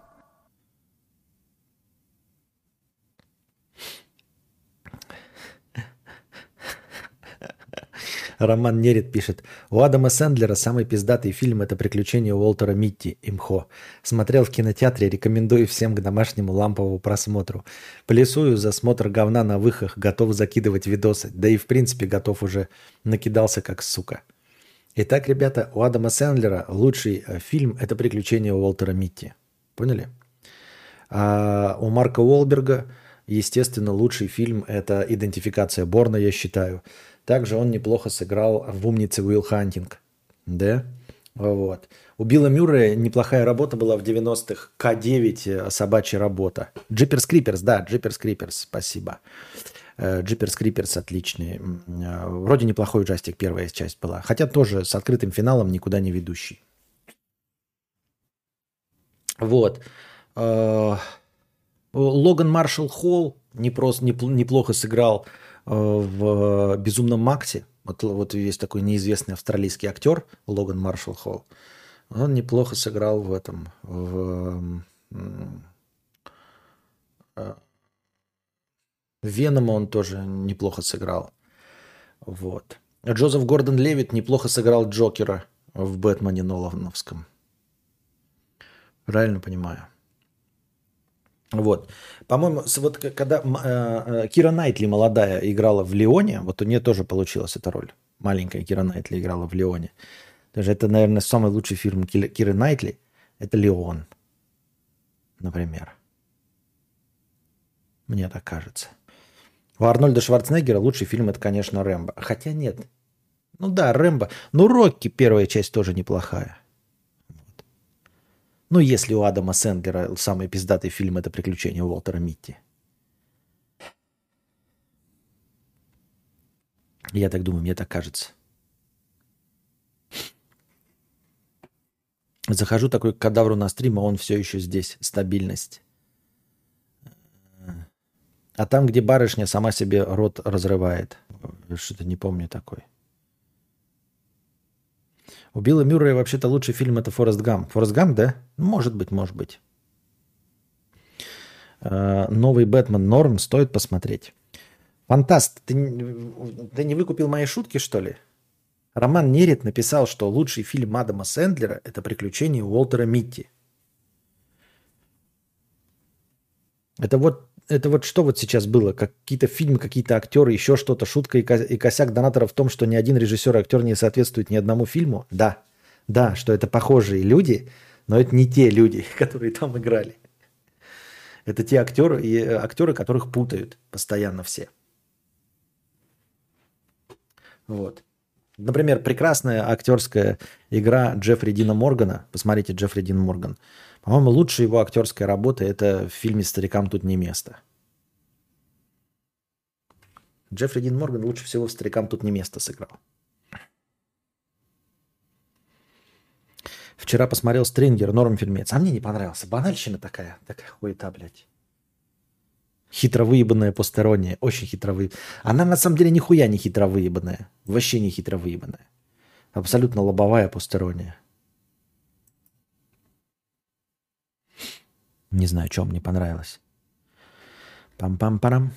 Роман Нерит пишет. У Адама Сэндлера самый пиздатый фильм – это «Приключения Уолтера Митти. Имхо». Смотрел в кинотеатре, рекомендую всем к домашнему ламповому просмотру. Плесую за смотр говна на выхах, готов закидывать видосы. Да и в принципе готов уже. Накидался как сука. Итак, ребята, у Адама Сэндлера лучший э, фильм – это «Приключения Уолтера Митти». Поняли? А у Марка Уолберга, естественно, лучший фильм – это «Идентификация Борна», я считаю. Также он неплохо сыграл в «Умнице Уилл Хантинг». Да? Вот. У Билла Мюррея неплохая работа была в 90-х. K-9 собачья работа. Jeepers Creepers, да, Jeepers Creepers, спасибо. Jeepers Creepers отличный. Э, вроде неплохой ужастик первая часть была. Хотя тоже с открытым финалом никуда не ведущий. Вот. Э, Логан Маршалл Холл неплохо сыграл Э, в «Безумном Максе». Вот, вот есть такой неизвестный австралийский актер Логан Маршалл Холл. Он неплохо сыграл в этом, в э, Венома он тоже неплохо сыграл. Вот. Джозеф Гордон Левит неплохо сыграл Джокера в Бэтмене Нолановском. Правильно понимаю? Вот. По-моему, вот когда э, э, Кира Найтли молодая играла в Леоне, вот у нее тоже получилась эта роль. Маленькая Кира Найтли играла в Леоне. Даже это, наверное, самый лучший фильм Киры Найтли. Это Леон, например. Мне так кажется. У Арнольда Шварценеггера лучший фильм это, конечно, Рэмбо. Хотя нет. Ну да, Рэмбо. Ну, Рокки первая часть тоже неплохая. Ну, если у Адама Сэндлера самый пиздатый фильм это «Приключения Уолтера Митти». Я так думаю, мне так кажется. Захожу такой к кадавру на стрим, а он все еще здесь. Стабильность. А там, где барышня сама себе рот разрывает. Что-то не помню такой. У Билла Мюррея вообще-то лучший фильм это «Форест Гам». «Форест Гам», да? Может быть, может быть. А, новый «Бэтмен» норм, стоит посмотреть. Фантаст, ты, ты не выкупил мои шутки, что ли? Роман Нерит написал, что лучший фильм Адама Сэндлера – это «Приключения Уолтера Митти». Это вот, это вот что вот сейчас было? Какие-то фильмы, какие-то актеры, еще что-то, шутка и, ко- и косяк донатора в том, что ни один режиссер и актер не соответствует ни одному фильму? Да. Да, что это похожие люди, но это не те люди, <laughs> которые там играли. Это те актеры, и, э, актеры, которых путают постоянно все. Вот. Например, прекрасная актерская игра Джеффри Дина Моргана. Посмотрите Джеффри Дин Морган. По-моему, лучшая его актерская работа это в фильме «Старикам тут не место». Джеффри Дин Морган лучше всего в «Старикам тут не место» сыграл. Вчера посмотрел «Стрингер», норм фильмец. А мне не понравился. Банальщина такая. Такая хуета, блядь. Хитро выебанная посторонняя. Очень хитро вы... Она на самом деле нихуя не хитро выебанная. Вообще не хитро выебанная. Абсолютно лобовая посторонняя. Не знаю, что мне понравилось. Пам-пам-парам.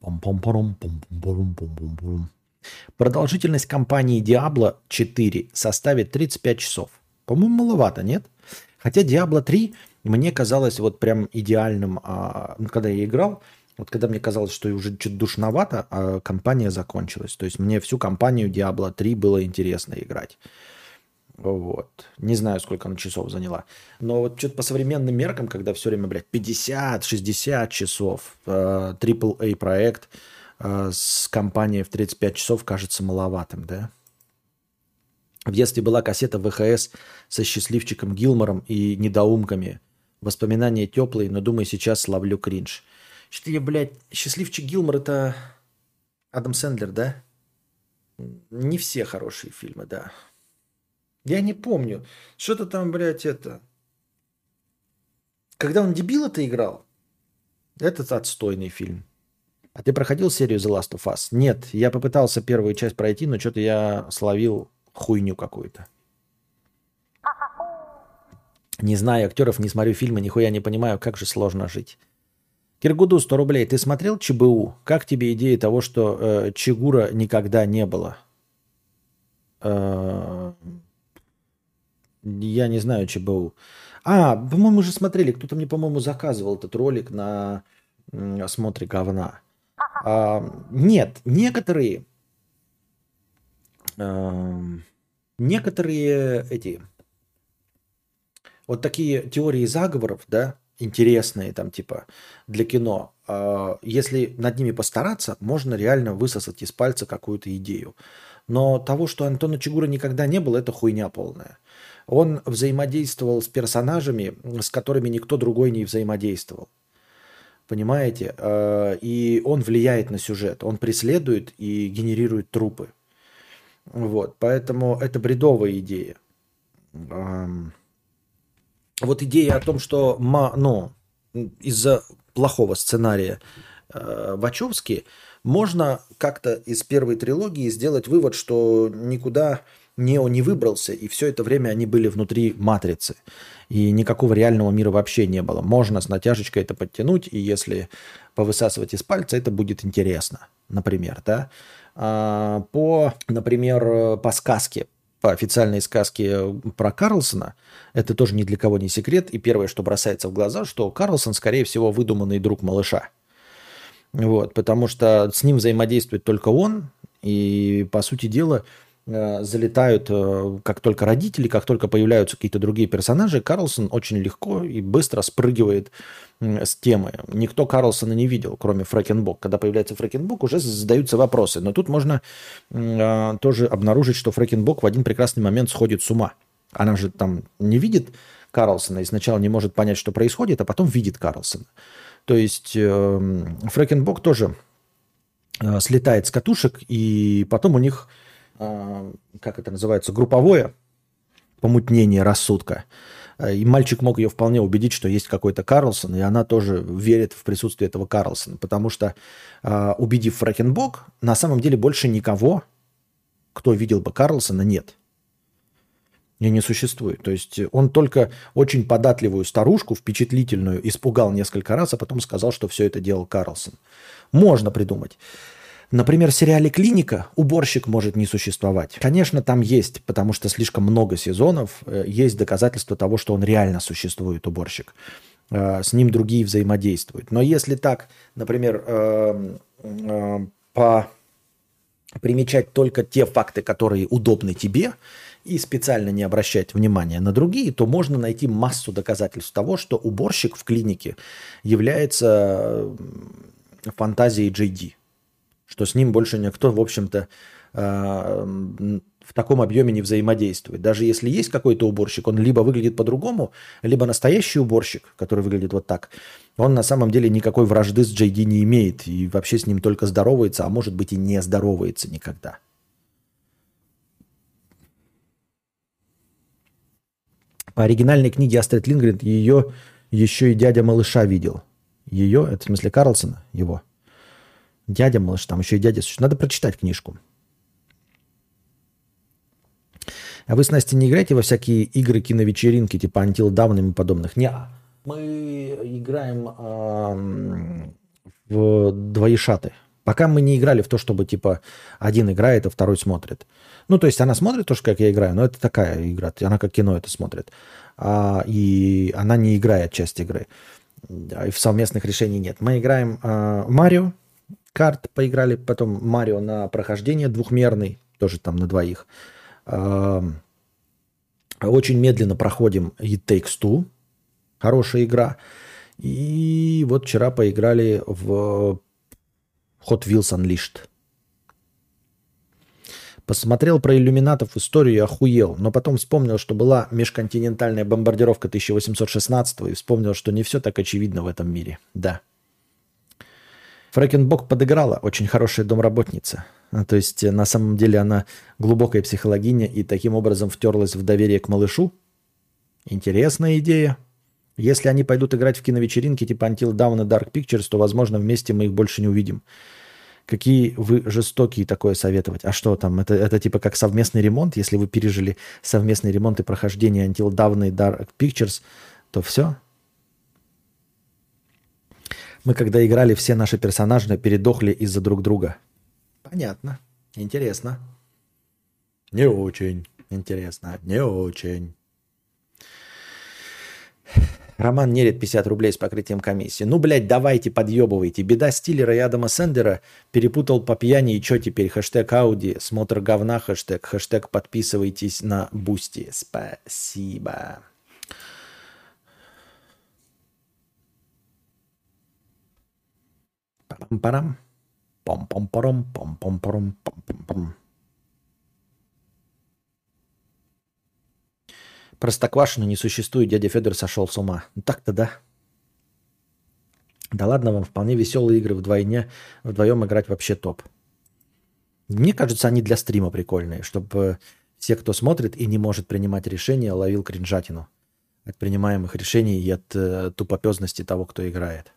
Пам-пам-парам. Пам-пам-парам. Продолжительность кампании Diablo 4 составит 35 часов. По-моему, маловато, нет? Хотя Diablo 3 мне казалось вот прям идеальным, а, ну, когда я играл, вот когда мне казалось, что уже чуть душновато, а кампания закончилась. То есть мне всю кампанию Diablo 3 было интересно играть. Вот. Не знаю, сколько она часов заняла. Но вот что-то по современным меркам, когда все время, блядь, 50-60 часов, э, AAA проект э, с компанией в 35 часов кажется маловатым, да? В детстве была кассета ВХС со счастливчиком Гилмором и недоумками. Воспоминания теплые, но думаю, сейчас ловлю кринж. Что я, блядь, счастливчик Гилмор это Адам Сэндлер, да? Не все хорошие фильмы, да. Я не помню. Что-то там, блядь, это... Когда он дебила-то играл, этот отстойный фильм. А ты проходил серию The Last of Us? Нет, я попытался первую часть пройти, но что-то я словил хуйню какую-то. Не знаю актеров, не смотрю фильмы, нихуя не понимаю, как же сложно жить. Киргуду 100 рублей. Ты смотрел ЧБУ? Как тебе идея того, что э, Чигура никогда не было? Э, я не знаю ЧБУ. А, по-моему, уже смотрели. Кто-то мне, по-моему, заказывал этот ролик на м, осмотре говна. А, нет, некоторые Эм, некоторые эти вот такие теории заговоров, да, интересные там типа для кино, э, если над ними постараться, можно реально высосать из пальца какую-то идею. Но того, что Антона Чигура никогда не было, это хуйня полная. Он взаимодействовал с персонажами, с которыми никто другой не взаимодействовал. Понимаете? Э, и он влияет на сюжет. Он преследует и генерирует трупы. Вот, поэтому это бредовая идея. Вот идея о том, что ну, из-за плохого сценария э, Вачовски можно как-то из первой трилогии сделать вывод, что никуда Нео не выбрался, и все это время они были внутри матрицы. И никакого реального мира вообще не было. Можно с натяжечкой это подтянуть, и если повысасывать из пальца, это будет интересно, например, да. А, по, например, по сказке, по официальной сказке про Карлсона, это тоже ни для кого не секрет, и первое, что бросается в глаза, что Карлсон, скорее всего, выдуманный друг малыша. Вот, потому что с ним взаимодействует только он, и, по сути дела, залетают, э, как только родители, как только появляются какие-то другие персонажи, Карлсон очень легко и быстро спрыгивает с темы. Никто Карлсона не видел, кроме Фрэкенбок. Когда появляется Фрэкенбок, уже задаются вопросы. Но тут можно э, тоже обнаружить, что Фрэкенбок в один прекрасный момент сходит с ума. Она же там не видит Карлсона и сначала не может понять, что происходит, а потом видит Карлсона. То есть э, Фрэкенбок тоже э, слетает с катушек, и потом у них как это называется, групповое помутнение рассудка. А, и мальчик мог ее вполне убедить, что есть какой-то Карлсон, и она тоже верит в присутствие этого Карлсона. Потому что, а, убедив Фрэкенбок, на самом деле больше никого, кто видел бы Карлсона, нет. И не существует. То есть он только очень податливую старушку, впечатлительную, испугал несколько раз, а потом сказал, что все это делал Карлсон. Можно придумать. Например, в сериале «Клиника» уборщик может не существовать. Конечно, там есть, потому что слишком много сезонов, э, есть доказательства того, что он реально существует, уборщик. Э, с ним другие взаимодействуют. Но если так, например, э, по примечать только те факты, которые удобны тебе, и специально не обращать внимания на другие, то можно найти массу доказательств того, что уборщик в клинике является фантазией JD, что с ним больше никто, в общем-то, э, в таком объеме не взаимодействует. Даже если есть какой-то уборщик, он либо выглядит по-другому, либо настоящий уборщик, который выглядит вот так, он на самом деле никакой вражды с JD не имеет и вообще с ним только здоровается, а может быть и не здоровается никогда. По оригинальной книге Астрид Лингрен ее еще и дядя малыша видел. Ее, это в смысле Карлсона, его. Дядя малыш, там еще и дядя. Надо прочитать книжку. А вы с Настей не играете во всякие игры, киновечеринки, типа Until Dawn и подобных? Не, мы играем э, в двоешаты. Пока мы не играли в то, чтобы типа один играет, а второй смотрит. Ну, то есть она смотрит тоже, как я играю, но это такая игра, она как кино это смотрит. А, и она не играет часть игры. И в совместных решений нет. Мы играем а, Марио, карт поиграли, потом Марио на прохождение двухмерный, тоже там на двоих. Очень медленно проходим It Takes Two, хорошая игра. И вот вчера поиграли в Hot Wheels Unleashed. Посмотрел про иллюминатов историю и охуел, но потом вспомнил, что была межконтинентальная бомбардировка 1816 и вспомнил, что не все так очевидно в этом мире. Да. Фрэкенбок подыграла, очень хорошая домработница. А, то есть, на самом деле, она глубокая психологиня и таким образом втерлась в доверие к малышу. Интересная идея. Если они пойдут играть в киновечеринки типа Until Dawn и Dark Pictures, то, возможно, вместе мы их больше не увидим. Какие вы жестокие такое советовать? А что там? Это, это типа как совместный ремонт? Если вы пережили совместный ремонт и прохождение Until Dawn и Dark Pictures, то все? Мы когда играли, все наши персонажи передохли из-за друг друга. Понятно. Интересно. Не очень интересно. Не очень. Роман Нерет 50 рублей с покрытием комиссии. Ну, блядь, давайте, подъебывайте. Беда стилера и Адама Сендера перепутал по пьяни. И что теперь? Хэштег Ауди, смотр говна, хэштег. Хэштег подписывайтесь на Boosty. Спасибо. Пам-парам. Пам-пам-парам. Пам-пам-парам. Пам-пам-парам. Простоквашино не существует, дядя Федор сошел с ума. Ну так-то да. Да ладно вам, вполне веселые игры вдвойне, вдвоем играть вообще топ. Мне кажется, они для стрима прикольные, чтобы все, кто смотрит и не может принимать решения, ловил кринжатину от принимаемых решений и от э, тупопезности того, кто играет.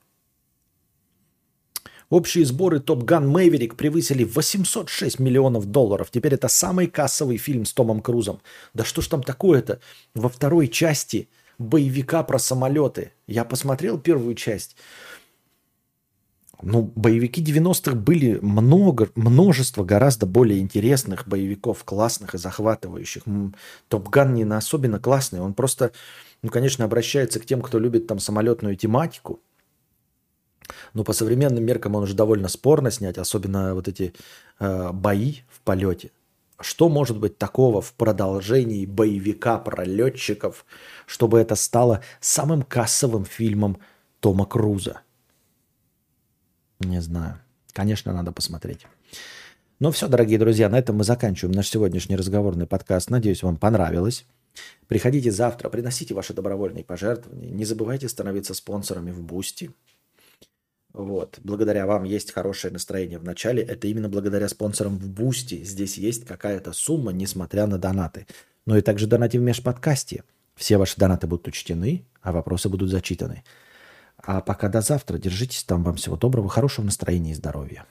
Общие сборы Top Gun Maverick превысили 806 миллионов долларов. Теперь это самый кассовый фильм с Томом Крузом. Да что ж там такое-то? Во второй части боевика про самолеты. Я посмотрел первую часть. Ну, боевики 90-х были много, множество гораздо более интересных боевиков, классных и захватывающих. Топ Ган не особенно классный, он просто, ну, конечно, обращается к тем, кто любит там самолетную тематику, но по современным меркам он уже довольно спорно снять, особенно вот эти э, бои в полете. Что может быть такого в продолжении боевика про летчиков, чтобы это стало самым кассовым фильмом Тома Круза? Не знаю. Конечно, надо посмотреть. Ну все, дорогие друзья, на этом мы заканчиваем наш сегодняшний разговорный подкаст. Надеюсь, вам понравилось. Приходите завтра, приносите ваши добровольные пожертвования. Не забывайте становиться спонсорами в Boosty. Вот. Благодаря вам есть хорошее настроение в начале. Это именно благодаря спонсорам в Boosty. Здесь есть какая-то сумма, несмотря на донаты. Но и также донати в межподкасте. Все ваши донаты будут учтены, а вопросы будут зачитаны. А пока до завтра. Держитесь там. Вам всего доброго, хорошего настроения и здоровья.